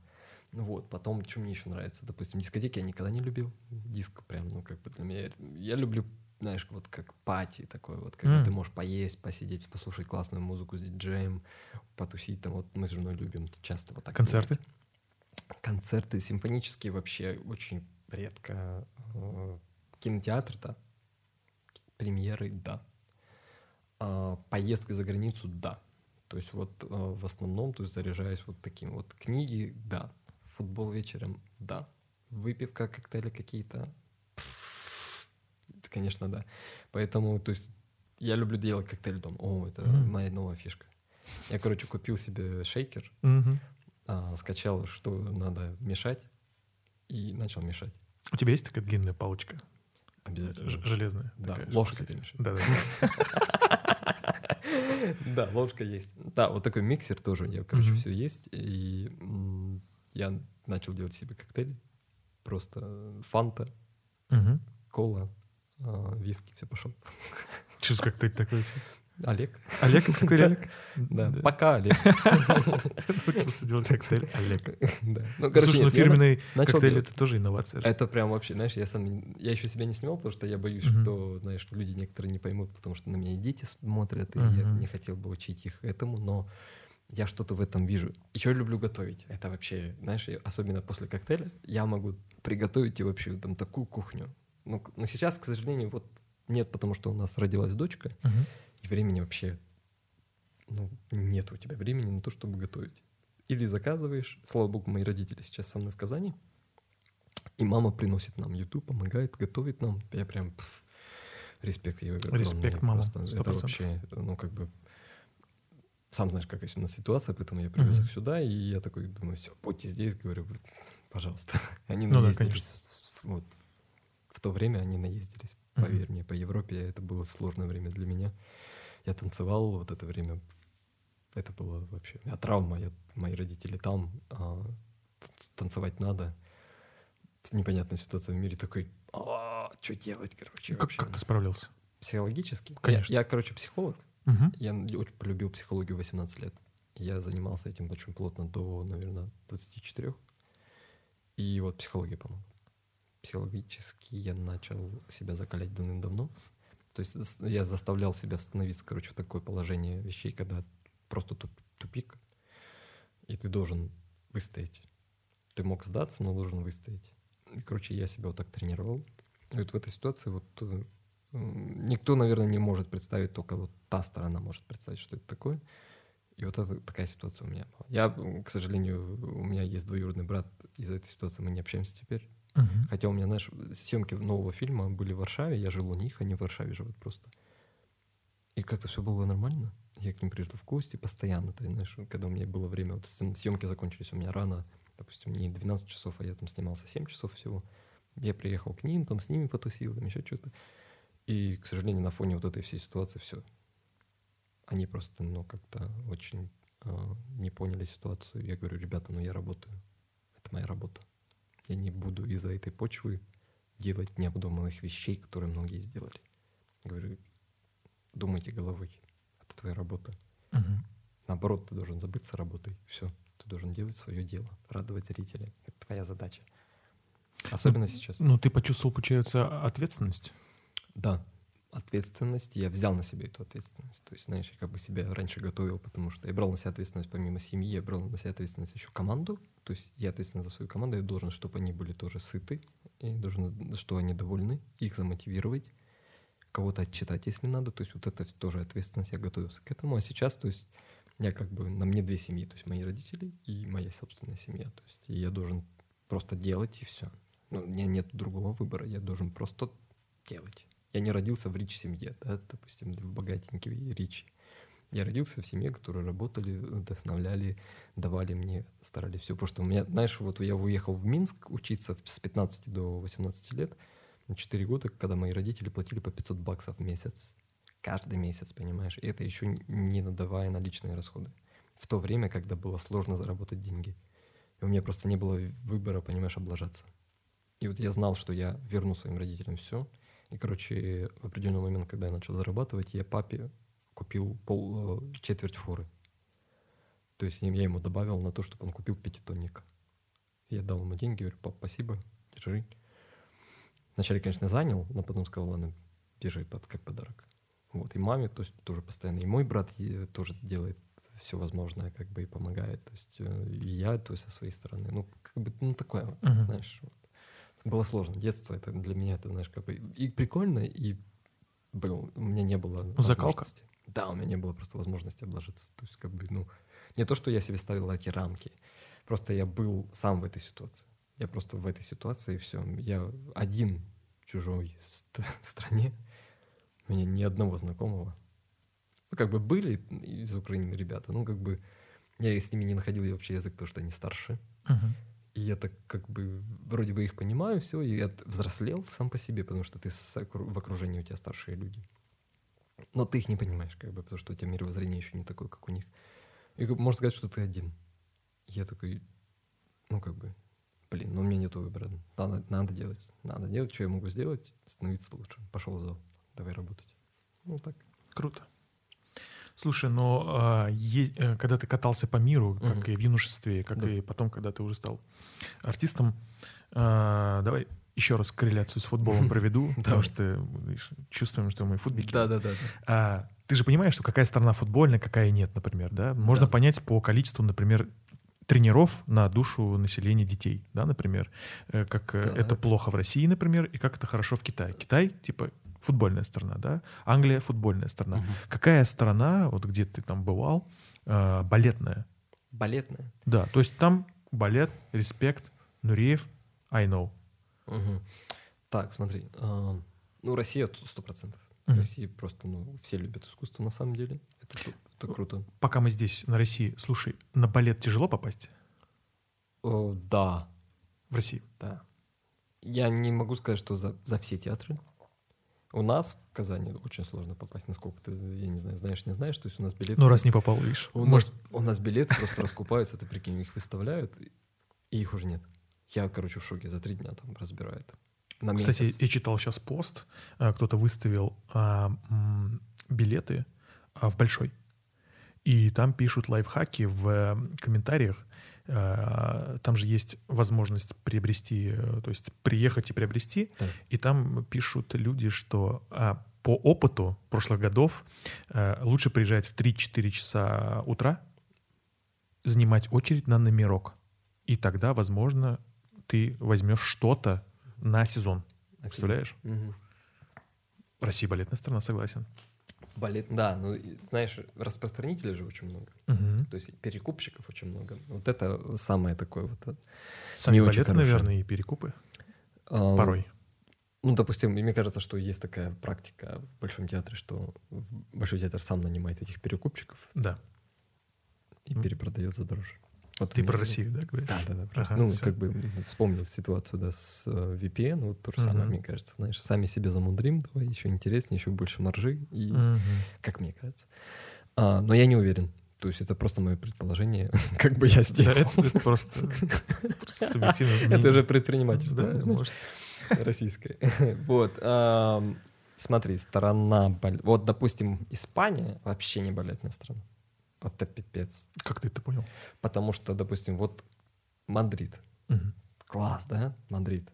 Ну вот, потом, что мне еще нравится, допустим, дискотеки я никогда не любил. Диск прям, ну, как бы для меня... Я люблю, знаешь, вот как пати такой, вот, когда М. ты можешь поесть, посидеть, послушать классную музыку с диджеем, потусить там. Вот мы с женой любим часто вот так Концерты? делать. Концерты симфонические вообще очень редко. Э, Кинотеатр, да. Премьеры, да. А, Поездка за границу, да. То есть вот э, в основном, то есть заряжаюсь вот таким. Вот книги, да. Футбол вечером, да. Выпивка, коктейли какие-то, это, конечно, да. Поэтому, то есть я люблю делать коктейль дома. О, это Мгм. моя новая фишка. Я, короче, купил себе шейкер, Мгм. А, скачал, что надо мешать, и начал мешать. У тебя есть такая длинная палочка? Обязательно. Ж- железная? Да, такая, ложка ты виду? Да, да. Да, ложка есть. Да, вот такой миксер тоже у меня, короче, все есть. И я начал делать себе коктейли. Просто фанта, кола, а, виски, все пошел. Что за коктейль такой? Олег. Олег коктейль Олег? Да, пока Олег. Научился делать коктейль Олег. Да. Ну, короче, Слушай, ну фирменный коктейль это тоже инновация. Это прям вообще, знаешь, я сам, я еще себя не снимал, потому что я боюсь, что, знаешь, люди некоторые не поймут, потому что на меня и дети смотрят, и я не хотел бы учить их этому, но я что-то в этом вижу. Еще я люблю готовить. Это вообще, знаешь, особенно после коктейля, я могу приготовить и вообще там такую кухню. Ну, но сейчас, к сожалению, вот нет, потому что у нас родилась дочка, Мгм. И времени вообще, ну, нет у тебя времени на то, чтобы готовить. Или заказываешь, слава богу, мои родители сейчас со мной в Казани, и мама приносит нам еду, помогает, готовит нам. Я прям, пф, респект ей. Респект, мама, Просто сто Это вообще, ну, как бы, сам знаешь, какая у нас ситуация, поэтому я привез Мгм. их сюда, и я такой думаю, все, будьте здесь, говорю, пожалуйста. Они Ну да, наездились. конечно. вот, в то время они наездились. Поверь мне, по Европе это было сложное время для меня. Я танцевал вот это время. Это было вообще... Я травма. Я, мои родители там. а, танцевать надо. Непонятная ситуация в мире. Такой, что делать, короче, Как, вообще. как ты справлялся? Психологически? Я- Конечно. Я, короче, психолог. Мгм. Я очень полюбил психологию в 18 лет. Я занимался этим очень плотно до, наверное, 24. И вот психология помогла. Психологически я начал себя закалять давным-давно. То есть я заставлял себя становиться, короче, в такое положение вещей, когда просто туп- тупик, и ты должен выстоять. Ты мог сдаться, но должен выстоять. И, короче, я себя вот так тренировал. И вот в этой ситуации вот э, никто, наверное, не может представить, только вот та сторона может представить, что это такое. И вот это, такая ситуация у меня была. Я, к сожалению, у меня есть двоюродный брат, из-за этой ситуации мы не общаемся теперь. Мгм. Хотя у меня, знаешь, съемки нового фильма были в Варшаве, я жил у них, они в Варшаве живут просто. И как-то все было нормально. Я к ним приезжал в гости постоянно, ты знаешь, когда у меня было время, вот съем- съемки закончились у меня рано, допустим, не 12 часов, а я там снимался 7 часов всего. Я приехал к ним, там с ними потусил, там еще что-то. И, к сожалению, на фоне вот этой всей ситуации все. Они просто, ну, как-то очень а, не поняли ситуацию. Я говорю, ребята, ну я работаю. Это моя работа. Я не буду из-за этой почвы делать необдуманных вещей, которые многие сделали. Говорю, думайте головой. Это твоя работа. Мгм. Наоборот, ты должен забыться работой. Все. Ты должен делать свое дело, радовать зрителей. Это твоя задача. Особенно сейчас. Ну, ты почувствовал, получается, ответственность? Да, ответственность. Я взял на себя эту ответственность. То есть, знаешь, я как бы себя раньше готовил, потому что я брал на себя ответственность помимо семьи, я брал на себя ответственность еще команду. То есть я ответственен за свою команду, я должен, чтобы они были тоже сыты, и должен, что они довольны, их замотивировать, кого-то отчитать, если надо. То есть вот это тоже ответственность, я готовился к этому. А сейчас, то есть я как бы, на мне две семьи, то есть мои родители и моя собственная семья. То есть я должен просто делать и все. Ну, у меня нет другого выбора, я должен просто делать. Я не родился в рич семье, да, допустим, в богатенькой ричи. Я родился в семье, которые работали, вдохновляли, давали мне, старались все. Потому что у меня, знаешь, вот я уехал в Минск учиться с 15 до 18 лет, на 4 года, когда мои родители платили по 500 баксов в месяц. Каждый месяц, понимаешь? И это еще не надавая наличные расходы. В то время, когда было сложно заработать деньги. И у меня просто не было выбора, понимаешь, облажаться. И вот я знал, что я верну своим родителям все. И, короче, в определенный момент, когда я начал зарабатывать, я папе купил пол, э, четверть форы. То есть я ему добавил на то, чтобы он купил пятитонник. Я дал ему деньги, говорю, пап, спасибо, держи. Вначале, конечно, занял, но потом сказал, ладно, держи под, как подарок. Вот, и маме, то есть тоже постоянно. И мой брат е- тоже делает все возможное, как бы и помогает. То есть э, и я, то есть со своей стороны. Ну, как бы, ну, такое вот, Мгм. знаешь. вот. Было сложно. Детство, это для меня, это, знаешь, как бы и прикольно, и, блин, у меня не было Ну, закалка. возможности. Да, у меня не было просто возможности обложиться. То есть, как бы, ну, не то, что я себе ставил эти рамки, просто я был сам в этой ситуации. Я просто в этой ситуации, все. Я один в чужой ст- стране, у меня ни одного знакомого. Ну, как бы были из Украины ребята, ну, как бы я с ними не находил вообще язык, потому что они старше. Мгм. И я так как бы вроде бы их понимаю, все, и я взрослел сам по себе, потому что ты в окружении у тебя старшие люди. Но ты их не понимаешь, как бы, потому что у тебя мировоззрение еще не такое, как у них. И можно сказать, что ты один. Я такой, ну как бы, блин, ну у меня нет выбора. Надо, надо делать. Надо делать, что я могу сделать, становиться лучше. Пошел в зал, давай работать. Ну так. Круто. Слушай, но а, э, когда ты катался по миру, как Мгм. и в юношестве, как Да. и потом, когда ты уже стал артистом, а, давай еще раз корреляцию с футболом проведу, потому что видишь, чувствуем, что мы футбики. Да-да-да. А, ты же понимаешь, что какая страна футбольная, какая нет, например, да? Можно Да. понять по количеству, например, тренеров на душу населения детей, да, например, Э, как э, Так. это плохо в России, например, и как это хорошо в Китае. Китай, типа, футбольная страна, да? Англия футбольная страна. Мгм. Какая страна, вот где ты там бывал, э, балетная? Балетная. Да, то есть там балет, респект, Нуреев, I know. Мгм. Так, смотри. а, ну, Россия сто процентов. Мгм. России просто, ну, все любят искусство на самом деле. Это, это круто. Пока мы здесь, на России, слушай, на балет тяжело попасть? О, да, В России? да. Я не могу сказать, что за, за все театры. У нас в Казани очень сложно попасть, насколько ты, я не знаю, знаешь, не знаешь. То есть у нас билеты... Ну, раз не попал, видишь. у, Может, нас, у нас билеты просто раскупаются, ты прикинь, их выставляют, и- их уже нет. Я, короче, в шоке. За три дня там разбирают. На Кстати, месяц. я читал сейчас пост, а, кто-то выставил а, м, билеты а, в Большой. И там пишут лайфхаки в э, комментариях. А, Там же есть возможность приобрести, э, то есть приехать и приобрести. Так. И там пишут люди, что а, по опыту прошлых годов э, лучше приезжать в 3-4 часа утра, занимать очередь на номерок. И тогда, возможно, ты возьмешь что-то на сезон. Представляешь? Мгм. Россия балетная страна, согласен. Балет, да, ну, знаешь, распространителей же очень много. Мгм. То есть перекупщиков очень много. Вот это самое такое вот. э, Сами Не балеты, наверное, и перекупы а, порой. Ну, допустим, мне кажется, что есть такая практика в Большом театре, что Большой театр сам нанимает этих перекупщиков Да. и перепродает за дороже. Вот Ты про Россию, да, говоришь? Да, да, да. просто, Ага, ну, всё. как бы вспомнил ситуацию, да, с э, VPN, вот то же самое, Мгм. мне кажется. Знаешь, сами себе замудрим, давай еще интереснее, еще больше маржи, и Мгм. как мне кажется. А, но я не уверен. То есть это просто мое предположение, как бы я Да, сделал. это, это просто, Это уже предпринимательство. Да, может. российская. Вот. Смотри, сторона... Вот, допустим, Испания вообще не балетная страна. Вот это пипец. Как ты это понял? Потому что, допустим, вот Мадрид. Мгм. Класс, да? Мадрид.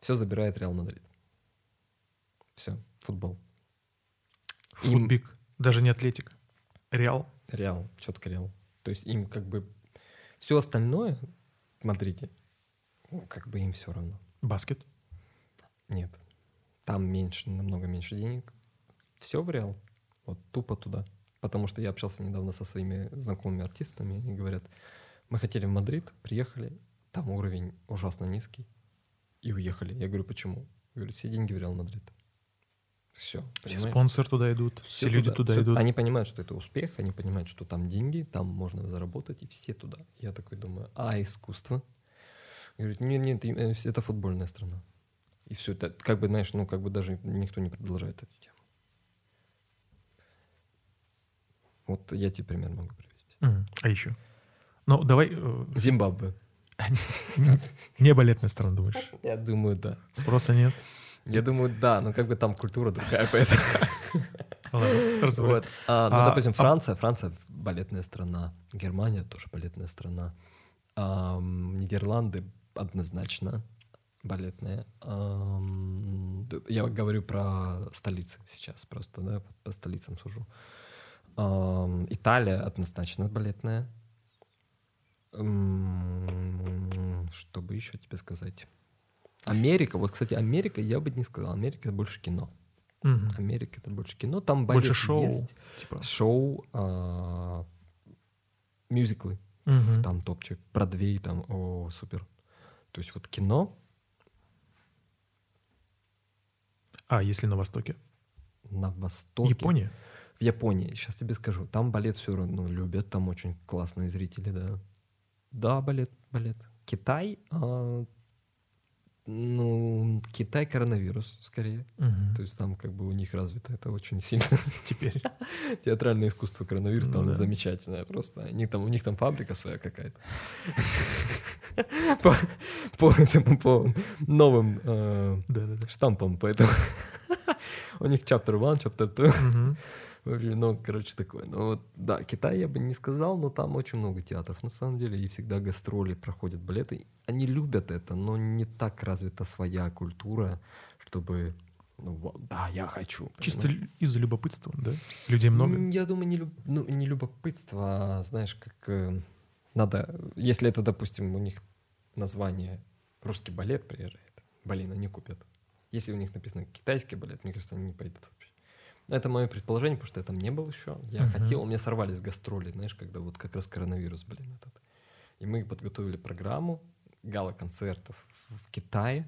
Все забирает Реал Мадрид. Все, футбол. Им- Футбик. Даже не Атлетик. Реал. Реал, четко Реал. То есть им как бы все остальное в Мадриде, ну, как бы им все равно. Баскет. Нет. Там меньше, намного меньше денег. Все в Реал. Вот тупо туда. Потому что я общался недавно со своими знакомыми артистами, и говорят, мы хотели в Мадрид, приехали, там уровень ужасно низкий, и уехали. Я говорю, почему? Я говорю, все деньги в Реал Мадрид. Все. Все спонсоры туда идут, все, люди туда всё- идут. Они понимают, что это успех, они понимают, что там деньги, там можно заработать, и все туда. Я такой думаю, а искусство? Говорит, нет, нет, э, это футбольная страна. И все это, как бы, знаешь, ну, как бы даже никто не продолжает эту тему. Вот я тебе пример могу привести. Мгм. А еще? Ну, давай... э, Зимбабве. Не балетная страна, думаешь? Я думаю, да. Спроса нет? Я думаю, да, но как бы там культура другая, поэтому... Разобрали. Вот. А, ну, А, допустим, а- Франция, Франция балетная страна, Германия тоже балетная страна, Нидерланды однозначно балетная. Я говорю про столицы сейчас просто, да, по столицам сужу. Италия однозначно балетная. Что бы еще тебе сказать? Америка, вот, кстати, Америка, я бы не сказал. Америка это больше кино. Мгм. Америка это больше кино, там балет Больше шоу. есть. Типа. Шоу, а, мюзиклы, Мгм. там топчик, Бродвей, там, о, супер. То есть вот кино А, если на Востоке? на Востоке. Япония? В Японии, сейчас тебе скажу, там балет все равно любят, там очень классные зрители, да. Да, балет, балет. Китай, а, ну, Китай коронавирус, скорее. Мгм. То есть там как бы у них развито это очень сильно. Теперь. Театральное искусство коронавирус Ну там да. замечательное просто. Они там, у них там фабрика своя какая-то. По, по этому, по новым э, штампам, поэтому у них chapter one, chapter two. Мгм. Ну, короче, такое. Ну, вот, да, Китай я бы не сказал, но там очень много театров, на самом деле, и всегда гастроли проходят балеты. Они любят это, но не так развита своя культура, чтобы, ну, вот, да, я хочу. Чисто понимаешь? из-за любопытства, да? Людей много? Я думаю, не, люб- ну, не любопытство, а, знаешь, как э, надо, если это, допустим, у них название русский балет приезжает, блин, они купят. Если у них написано китайский балет, мне кажется, они не пойдут Это мое предположение, потому что я там не был еще. Я Мгм. хотел, у меня сорвались гастроли, знаешь, когда вот как раз коронавирус, блин, этот. И мы подготовили программу гала-концертов в Китае.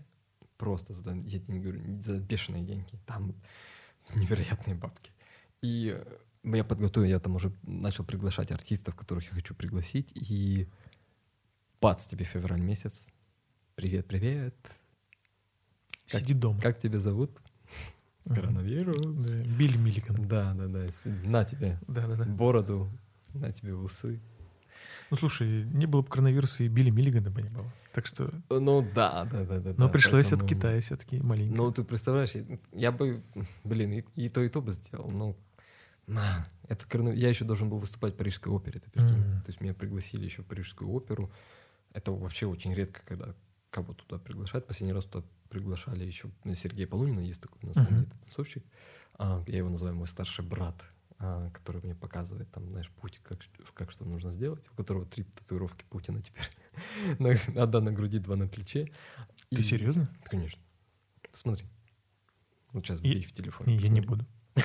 Просто за, я не говорю, за бешеные деньги. Там невероятные бабки. И я подготовил, я там уже начал приглашать артистов, которых я хочу пригласить. И бац, тебе февраль месяц. Привет, привет. Как- Сиди дома. Как тебя зовут? Коронавирус. Да, Билли Миллиган. Да, да, да. На тебе Да-да-да. бороду, на тебе усы. Ну, слушай, не было бы коронавируса, и Билли Миллигана бы не было. Так что... Ну да, да, да, да. Но да, пришлось поэтому- от Китая все-таки маленько. Ну, ты представляешь, я- бы, блин, и, и то, и то бы сделал. Ну, на, это корона- я еще должен был выступать в Парижской опере, ты прикинь. Мгм. То есть меня пригласили еще в Парижскую оперу. Это вообще очень редко, когда кого туда приглашать. Последний раз туда приглашали еще Сергея Полунина, есть такой у нас знаменитый танцовщик. А, я его называю мой старший брат, а, который мне показывает там, знаешь, путь, как, как что нужно сделать, у которого три татуировки Путина теперь. Одна на груди, два на плече. Ты И... серьезно? Конечно. Смотри. Вот сейчас бей в телефон. Я не буду.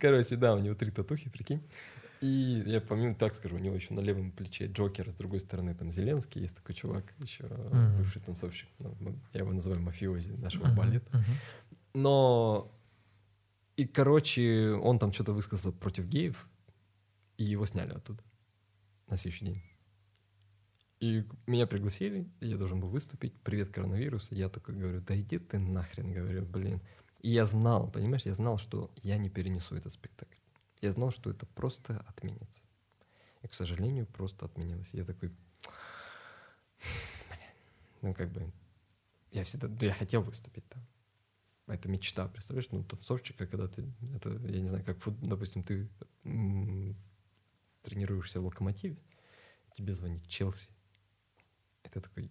Короче, да, у него три татухи, прикинь. И я помимо так скажу, у него еще на левом плече Джокер, с другой стороны там Зеленский, есть такой чувак, еще uh-huh. бывший танцовщик, ну, я его называю мафиози нашего uh-huh. балета. Uh-huh. Но и, короче, он там что-то высказал против геев, и его сняли оттуда на следующий день. И меня пригласили, я должен был выступить. Привет, коронавирус. Я такой говорю, да иди ты нахрен, говорю, блин. И я знал, понимаешь, я знал, что я не перенесу этот спектакль. Я знал, что это просто отменится. И, к сожалению, просто отменилось. Я такой, ну, как бы, я всегда, да, я хотел выступить там. Это мечта, представляешь, ну, танцовщика, когда ты, это, я не знаю, как, допустим, ты тренируешься в локомотиве, тебе звонит Челси, это такой,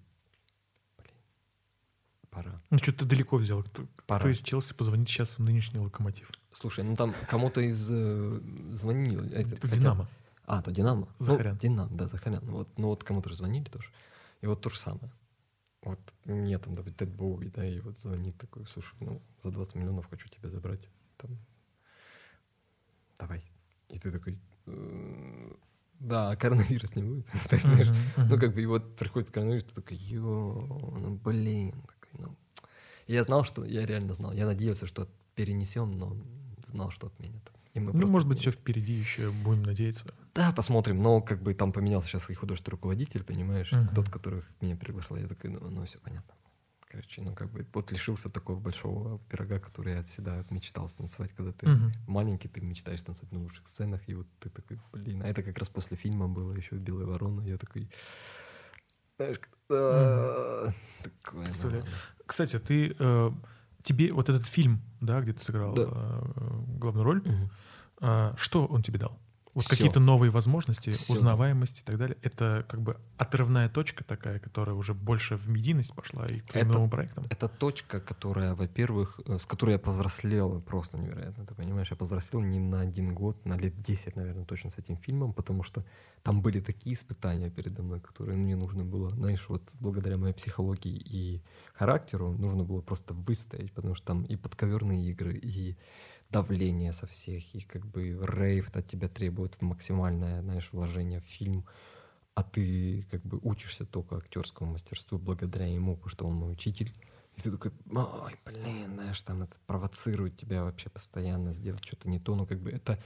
Пора. Ну, что ты далеко взял. Кто, Пора. кто из Челси позвонит сейчас в нынешний локомотив? Слушай, ну там кому-то из э, звонил. Это, хотя... Динамо. А, то Динамо. Захарян. Ну, Динамо, да, Захарян. Ну, вот, ну вот кому-то звонили тоже. И вот то же самое. Вот мне там, допустим, Тед Боуи, да, и вот звонит такой, слушай, ну, за 20 миллионов хочу тебя забрать. Там, давай. И ты такой, «Э, да, коронавирус не будет. Ну, как бы, и вот приходит коронавирус, ты такой, ё, ну, блин, ну, я знал, что, я реально знал. Я надеялся, что перенесем, но знал, что отменят. И мы ну, может быть, все впереди еще, будем надеяться. Да, посмотрим. Но как бы там поменялся сейчас и художественный руководитель, понимаешь? Uh-huh. Тот, который меня приглашал. Я такой, ну, ну все понятно. Короче, ну как бы вот лишился такого большого пирога, который я всегда мечтал станцевать, когда ты uh-huh. маленький, ты мечтаешь танцевать на лучших сценах, и вот ты такой, блин, а это как раз после фильма было еще «Белая ворона», я такой, знаешь, такое. Кстати, ты э, тебе вот этот фильм, да, где ты сыграл э, главную роль, э, что он тебе дал? Вот какие-то новые возможности, Все. узнаваемость и так далее. Это как бы отрывная точка такая, которая уже больше в медийность пошла и к это, новым проектам. Это точка, которая, во-первых, э, с которой я повзрослел просто невероятно. Ты понимаешь, я повзрослел не на один год, на лет 10, наверное, точно с этим фильмом, потому что там были такие испытания передо мной, которые мне нужно было, знаешь, вот благодаря моей психологии и характеру нужно было просто выстоять, потому что там и подковерные игры, и давление со всех, и как бы рейв от тебя требует максимальное, знаешь, вложение в фильм, а ты как бы учишься только актерскому мастерству благодаря ему, потому что он мой учитель. И ты такой, ой, блин, знаешь, там это провоцирует тебя вообще постоянно сделать что-то не то. Ну, как бы это...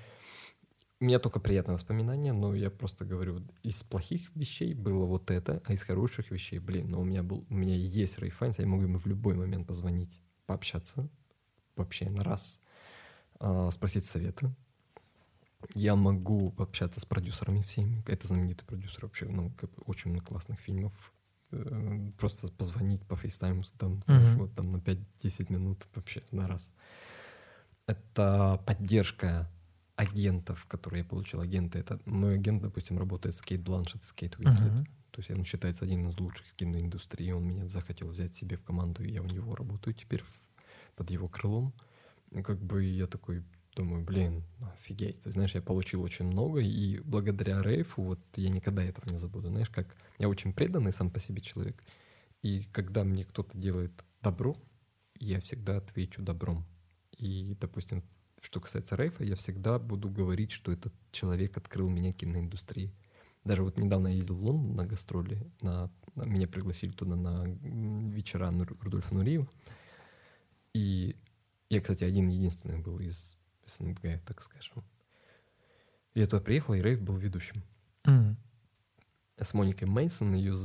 У меня только приятные воспоминания, но я просто говорю, из плохих вещей было вот это, а из хороших вещей, блин, но у меня был, у меня есть Рэй Файнс, я могу ему в любой момент позвонить, пообщаться, вообще на раз, э, спросить совета. Я могу общаться с продюсерами всеми. Это знаменитый продюсер вообще, ну, как бы очень много классных фильмов. Э, просто позвонить по фейстайму там, uh-huh. вот там на 5-10 минут вообще на раз. Это поддержка агентов, которые я получил. Агенты, это мой агент, допустим, работает с Кейт Бланшет, с Кейт Уинслет. Uh-huh. То есть он считается один из лучших в киноиндустрии. Он меня захотел взять себе в команду, и я у него работаю теперь под его крылом. uh как бы я такой думаю, блин, офигеть. Ты знаешь, я получил очень много, и благодаря рейфу вот я никогда этого не забуду. Знаешь, как я очень преданный сам по себе человек, и когда мне кто-то делает добро, я всегда отвечу добром. И, допустим, что касается рейфа, я всегда буду говорить, что этот человек открыл меня киноиндустрии. Даже вот недавно я ездил в Лондон на гастроли, на, на, меня пригласили туда на вечера Рудольфа Нуриева, и я, кстати, один единственный был из СНГ, так скажем. Я туда приехал, и Рейв был ведущим. Mm. С Моникой Мейсон, ее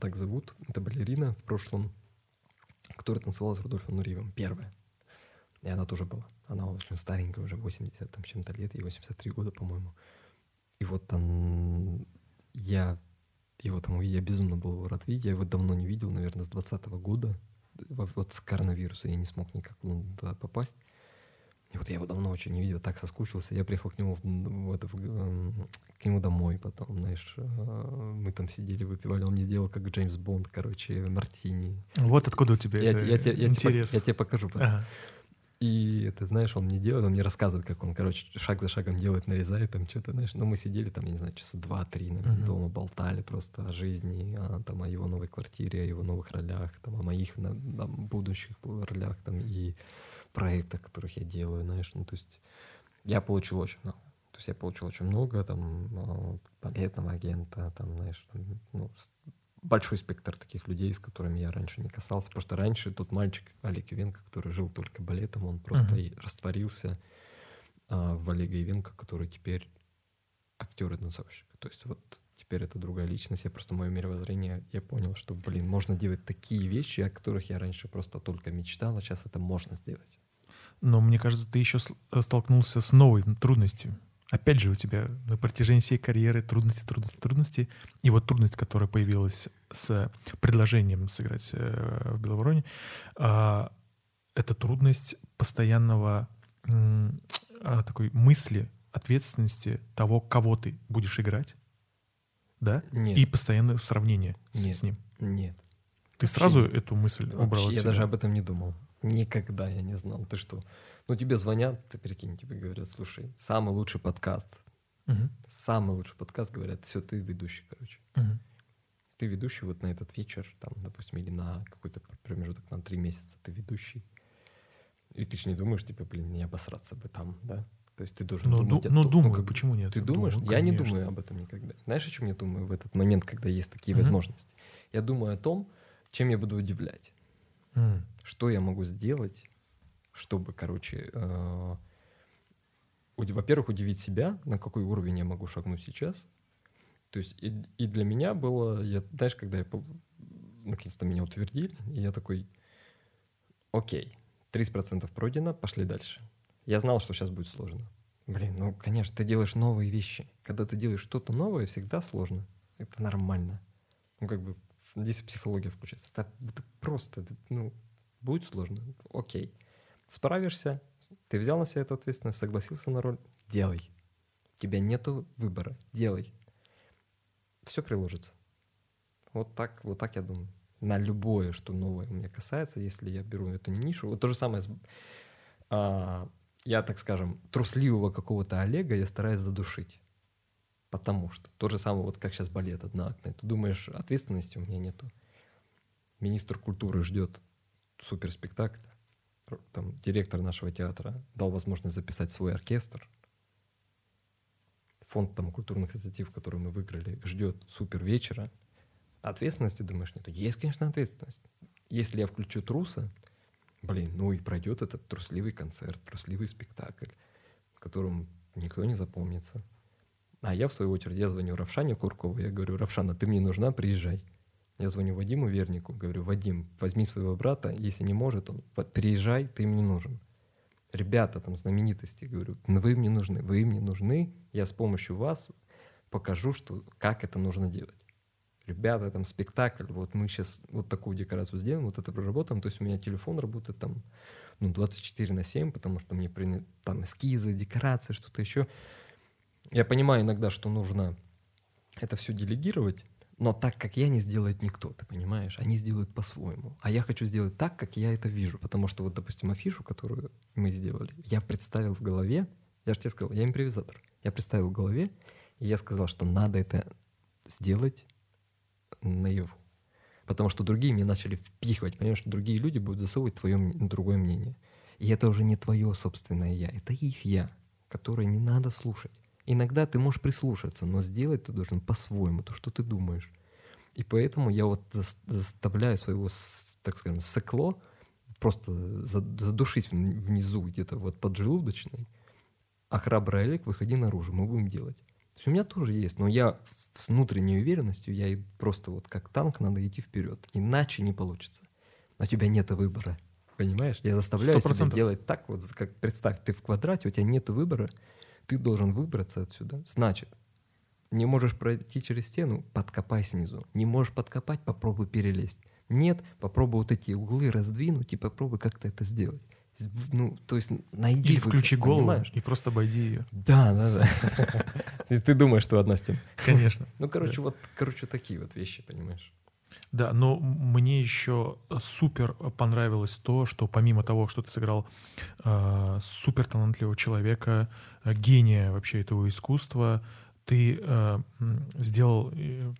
так зовут, это балерина в прошлом, которая танцевала с Рудольфом Нуриевым, первая. И она тоже была. Она очень старенькая, уже 80 там чем-то лет, ей 83 года, по-моему. И вот там я его там я безумно был рад видеть. Я его давно не видел, наверное, с 20 года вот с коронавируса я не смог никак в Лондон туда попасть. И вот я его давно очень не видел, так соскучился. Я приехал к нему, в, в это, эм, к нему домой потом, знаешь. э, Мы там сидели, выпивали. Он мне делал как Джеймс Бонд, короче, мартини. Вот откуда у тебя Я, это я, я, тебе, интерес. пок- я тебе покажу потом. Ага. И ты знаешь, он мне делает, он мне рассказывает, как он, короче, шаг за шагом делает, нарезает там что-то, знаешь. Ну, мы сидели там, я не знаю, часа два-три, наверное, Мгм. дома, болтали просто о жизни, о, там, о его новой квартире, о его новых ролях, там, о моих на- там, будущих ролях, там, и проектах, которых я делаю, знаешь. Ну, то есть я получил очень много. То есть я получил очень много, там, а, балетного агента, там, знаешь, там, ну, большой спектр таких людей, с которыми я раньше не касался. Потому что раньше тот мальчик, Олег Ивенко, который жил только балетом, он просто и растворился а, в Олега Ивенко, который теперь актер и танцовщик. То есть вот теперь это другая личность. Я просто мое мировоззрение, я понял, что, блин, можно делать такие вещи, о которых я раньше просто только мечтал, а сейчас это можно сделать. Но мне кажется, ты еще э, столкнулся с новой трудностью. Опять же, у тебя на протяжении всей карьеры трудности, трудности, трудности. И вот трудность, которая появилась с предложением сыграть э, в Беловороне, а, это трудность постоянного а, такой мысли, ответственности того, кого ты будешь играть, да? Нет. И постоянное сравнение с, Нет. с ним. Нет. Ты Вообще сразу нет. эту мысль убрал Вообще, я даже об этом не думал. Никогда я не знал. Ты что? Ну, тебе звонят, ты прикинь, тебе говорят, слушай, самый лучший подкаст. Мгм. Самый лучший подкаст, говорят, все, ты ведущий, короче. Мгм. Ты ведущий вот на этот вечер, там, допустим, или на какой-то промежуток, на три месяца ты ведущий. И ты же не думаешь, типа, блин, не обосраться бы там, да? То есть ты должен Ну, думать ду- о ну, том- думаю, как бы, почему нет? Ты думаешь? Думаю, я не конечно. думаю об этом никогда. Знаешь, о чем я думаю в этот момент, когда есть такие Мгм. возможности? Я думаю о том, чем я буду удивлять. М. Что я могу сделать, чтобы, короче, э, во-первых, удивить себя, на какой уровень я могу шагнуть сейчас. То есть и, и для меня было, я, знаешь, когда я наконец-то меня утвердили, и я такой, окей, 30% пройдено, пошли дальше. Я знал, что сейчас будет сложно. Блин, ну, конечно, ты делаешь новые вещи. Когда ты делаешь что-то новое, всегда сложно. Это нормально. Ну, как бы, здесь психология включается. Это, это просто, это, ну, будет сложно. Окей. Справишься, ты взял на себя эту ответственность, согласился на роль, делай. У тебя нету выбора, делай. Все приложится. Вот так, вот так я думаю. На любое, что новое у меня касается, если я беру эту нишу. Вот то же самое с а, я, так скажем, трусливого какого-то Олега я стараюсь задушить. Потому что то же самое, вот как сейчас балет одноактный. Ты думаешь, ответственности у меня нету. Министр культуры ждет суперспектакль. Там директор нашего театра дал возможность записать свой оркестр. Фонд там культурных инициатив, который мы выиграли, ждет супер вечера. Ответственности, думаешь, нету? Есть, конечно, ответственность. Если я включу труса, блин, ну и пройдет этот трусливый концерт, трусливый спектакль, в котором никто не запомнится. А я, в свою очередь, я звоню Равшане Куркову, я говорю, Равшана, ты мне нужна, приезжай. Я звоню Вадиму Вернику, говорю, Вадим, возьми своего брата, если не может он, приезжай, ты мне нужен. Ребята там, знаменитости, говорю, «Ну вы мне нужны, вы мне нужны, я с помощью вас покажу, что, как это нужно делать. Ребята, там спектакль, вот мы сейчас вот такую декорацию сделаем, вот это проработаем, то есть у меня телефон работает там ну, 24 на 7, потому что мне приня- там эскизы, декорации, что-то еще. Я понимаю иногда, что нужно это все делегировать, но так, как я, не сделает никто, ты понимаешь? Они сделают по-своему. А я хочу сделать так, как я это вижу. Потому что вот, допустим, афишу, которую мы сделали, я представил в голове, я же тебе сказал, я импровизатор. Я представил в голове, и я сказал, что надо это сделать наяву. Потому что другие мне начали впихивать, понимаешь, что другие люди будут засовывать твое другое мнение. И это уже не твое собственное я, это их я, которое не надо слушать. Иногда ты можешь прислушаться, но сделать ты должен по-своему, то, что ты думаешь. И поэтому я вот зас- заставляю своего, так скажем, секло просто за- задушить вн- внизу где-то вот поджелудочной, а храбрый Олег, выходи наружу, мы будем делать. То есть у меня тоже есть, но я с внутренней уверенностью, я просто вот как танк надо идти вперед, иначе не получится. А у тебя нет выбора, понимаешь? Я заставляю Сто себя процентов. делать так, вот как представь, ты в квадрате, у тебя нет выбора, ты должен выбраться отсюда. Значит, не можешь пройти через стену, подкопай снизу. Не можешь подкопать, попробуй перелезть. Нет, попробуй вот эти углы раздвинуть и попробуй как-то это сделать. Ну, то есть найди Или выход, включи голову понимаешь? и просто обойди ее. Да, да, да. И ты думаешь, что одна стена. Конечно. Ну, короче, вот, короче, такие вот вещи, понимаешь? Да, но мне еще супер понравилось то, что помимо того, что ты сыграл э, супер талантливого человека, э, гения вообще этого искусства, ты э, сделал, э,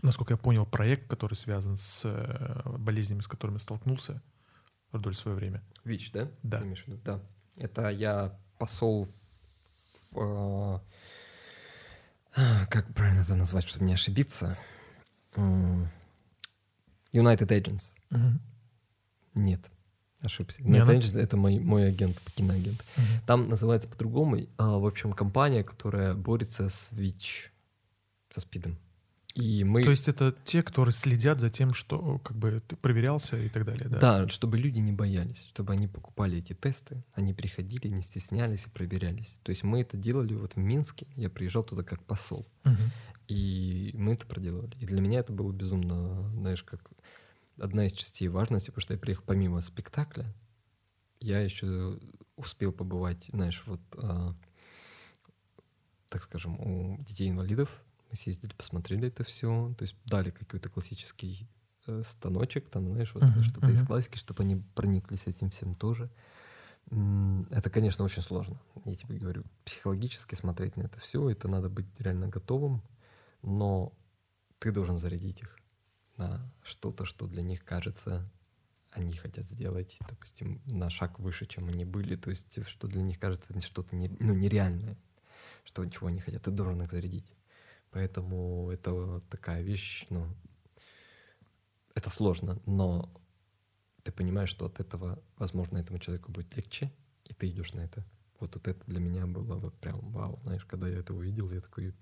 насколько я понял, проект, который связан с э, болезнями, с которыми столкнулся вдоль свое время. ВИЧ, да? Да. Ты имеешь в виду? Да. Это я посол в, э, как правильно это назвать, чтобы не ошибиться? United Agents. Нет, ошибся. United она? Agents — это мой, мой агент, киноагент. Там называется по-другому. а, в общем, компания, которая борется с ВИЧ, со СПИДом. И мы... То есть это те, которые следят за тем, что как бы ты проверялся и так далее, да? Да, чтобы люди не боялись, чтобы они покупали эти тесты, они приходили, не стеснялись и проверялись. То есть мы это делали вот в Минске, я приезжал туда как посол, Мгм. и мы это проделывали. И для меня это было безумно, знаешь, как одна из частей важности, потому что я приехал помимо спектакля, я еще успел побывать, знаешь, вот, а, так скажем, у детей-инвалидов. Мы съездили, посмотрели это все, то есть дали какой-то классический э, станочек, там, знаешь, вот Мгм, что-то из мгм. классики, чтобы они прониклись этим всем тоже. Это, конечно, очень сложно. Я тебе говорю, психологически смотреть на это все, это надо быть реально готовым, но ты должен зарядить их на что-то, что для них кажется, они хотят сделать, допустим, на шаг выше, чем они были, то есть что для них кажется что-то не- ну, нереальное, что чего они хотят, ты должен их зарядить. Поэтому это такая вещь, ну, это сложно, но ты понимаешь, что от этого, возможно, этому человеку будет легче, и ты идешь на это. Вот, вот это для меня было вот прям вау, знаешь, когда я это увидел, я такой,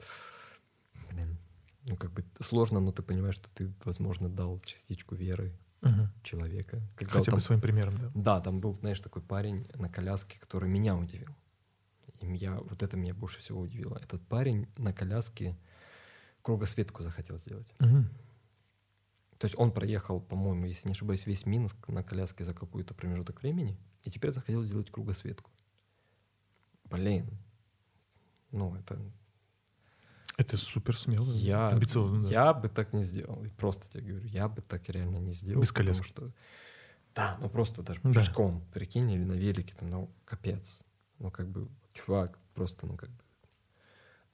блин, ну как бы сложно, но ты понимаешь, что ты, возможно, дал частичку веры Мгм. человека. Когда Хотя там- бы своим примером, да. Да, там был, знаешь, такой парень на коляске, который меня удивил. И я, вот это меня больше всего удивило. Этот парень на коляске кругосветку захотел сделать. Мгм. То есть он проехал, по-моему, если не ошибаюсь, весь Минск на коляске за какой-то промежуток времени, и теперь захотел сделать кругосветку. Блин. Ну, это... Это супер смело, Я, амбициозно. да. я бы так не сделал. Просто тебе говорю, я бы так реально не сделал. Без потому коляски. Что... Да, ну просто даже Да. пешком, прикинь, или на велике, там, ну, капец. Ну, как бы, чувак просто, ну, как бы,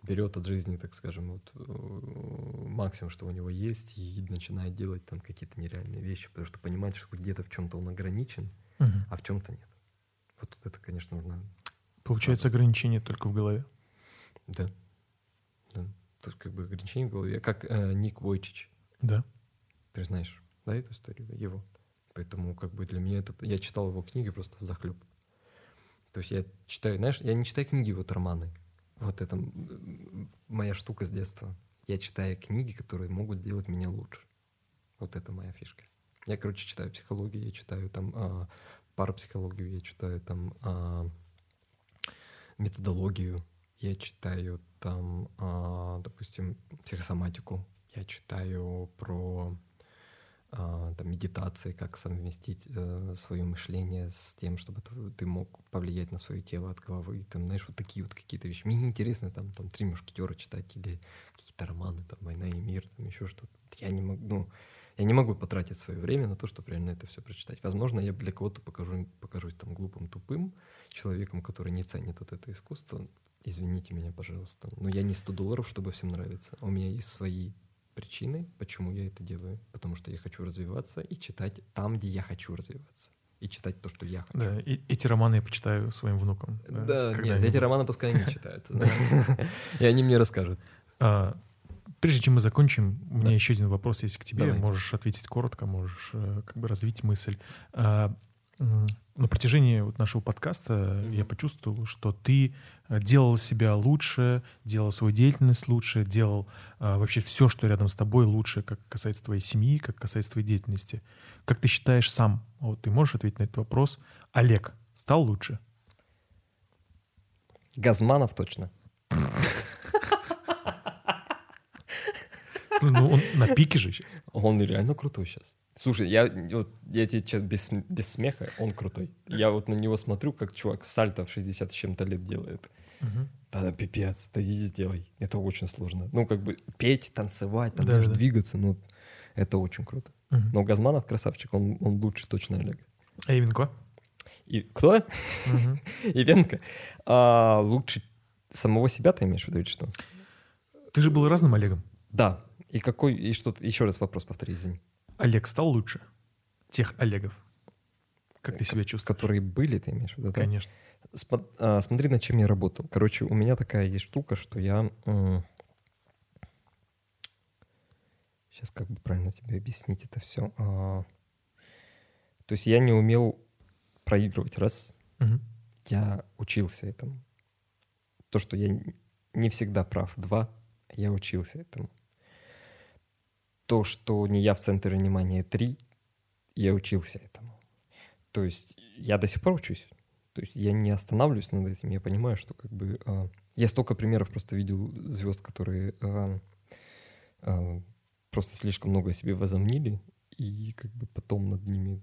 берет от жизни, так скажем, вот э, максимум, что у него есть, и начинает делать там какие-то нереальные вещи, потому что понимает, что где-то в чем-то он ограничен, Мгм. а в чем-то нет. Вот это, конечно, нужно, Получается ограничение только в голове. да, да. Тут как бы ограничение в голове, как э, Ник Войчич, Да. ты знаешь, да, эту историю его. Поэтому как бы для меня это... Я читал его книги просто в захлеб. То есть я читаю, знаешь, я не читаю книги, вот романы. Вот это моя штука с детства. Я читаю книги, которые могут сделать меня лучше. Вот это моя фишка. Я, короче, читаю психологию, я читаю там а, парапсихологию, я читаю там а, методологию, я читаю там, а, допустим, психосоматику, я читаю про а, там, медитации, как совместить э, свое мышление с тем, чтобы ты, мог повлиять на свое тело от головы. Там, знаешь, вот такие вот какие-то вещи. Мне не интересно там, там «Три мушкетера» читать или какие-то романы, там «Война и мир», там еще что-то. Я не могу, ну, я не могу потратить свое время на то, чтобы реально это все прочитать. Возможно, я для кого-то покажу, покажусь там глупым, тупым человеком, который не ценит вот это искусство. Извините меня, пожалуйста. Но я не 100 долларов, чтобы всем нравиться. У меня есть свои причины, почему я это делаю. Потому что я хочу развиваться и читать там, где я хочу развиваться. И читать то, что я хочу. Да, и эти романы я почитаю своим внукам. Да, нет, когда-нибудь. эти романы пускай они читают. И они мне расскажут. А, прежде чем мы закончим, у меня Да. еще один вопрос есть к тебе. Можешь ответить коротко, можешь э, как бы развить мысль. На протяжении вот нашего подкаста я почувствовал, что ты э, делал себя лучше, делал свою деятельность лучше, делал а, вообще все, что рядом с тобой лучше, как касается твоей семьи, как касается твоей деятельности. Как ты считаешь сам? Вот ты можешь ответить на этот вопрос? Олег стал лучше? Газманов точно. Ну, он на пике же сейчас. Он реально крутой сейчас. Слушай, я, вот, я тебе сейчас без, без смеха, он крутой. Я вот на него смотрю, как чувак сальто в 60 с чем-то лет делает. Мгм. Да, пипец, да иди сделай. Это очень сложно. Ну, как бы петь, танцевать, там Да, даже да. двигаться, ну, это очень круто. Но Газманов красавчик, он, он лучше точно Олега. А Ивенко? И кто? Ивенко. А, лучше самого себя ты имеешь в виду или что? Ты же был разным Олегом. Да. И какой, и что, еще раз вопрос повтори, извини. Олег стал лучше тех Олегов. Как ты себя чувствуешь? Которые были, ты имеешь в виду, да? Конечно. А, смотри, над чем я работал. Короче, у меня такая есть штука, что я... Сейчас как бы правильно тебе объяснить это все. то есть я не умел проигрывать, раз. Мгм. Я учился этому. То, что я не всегда прав, два. Я учился этому. То, что не я в центре внимания, три. Я учился этому. То есть я до сих пор учусь. То есть я не останавливаюсь над этим. Я понимаю, что как бы... а, я столько примеров просто видел звезд, которые а, а, просто слишком много о себе возомнили, и как бы потом над ними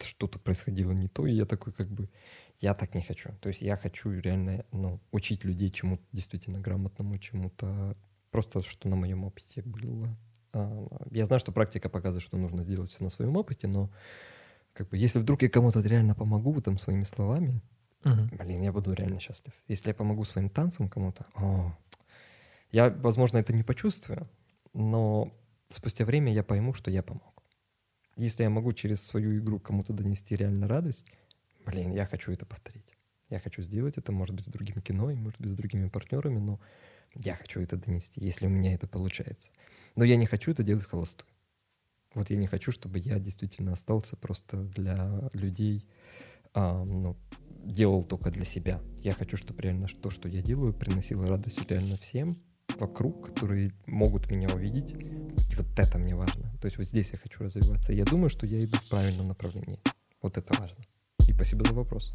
что-то происходило не то, и я такой как бы... Я так не хочу. То есть я хочу реально ну, учить людей чему-то действительно грамотному, чему-то просто, что на моем опыте было. А, Я знаю, что практика показывает, что нужно сделать все на своем опыте, но как бы, если вдруг я кому-то реально помогу там своими словами, Мгм. блин, я буду реально счастлив. Если я помогу своим танцам кому-то, о, я, возможно, это не почувствую, но спустя время я пойму, что я помог. Если я могу через свою игру кому-то донести реально радость, блин, я хочу это повторить. Я хочу сделать это, может быть, с другим кино, и, может быть, с другими партнерами, но я хочу это донести, если у меня это получается. Но я не хочу это делать в холостую. Вот я не хочу, чтобы я действительно остался просто для людей, а, ну, делал только для себя. Я хочу, чтобы реально то, что я делаю, приносило радость реально всем вокруг, которые могут меня увидеть. И вот это мне важно. То есть вот здесь я хочу развиваться. Я думаю, что я иду в правильном направлении. Вот это важно. И спасибо за вопрос.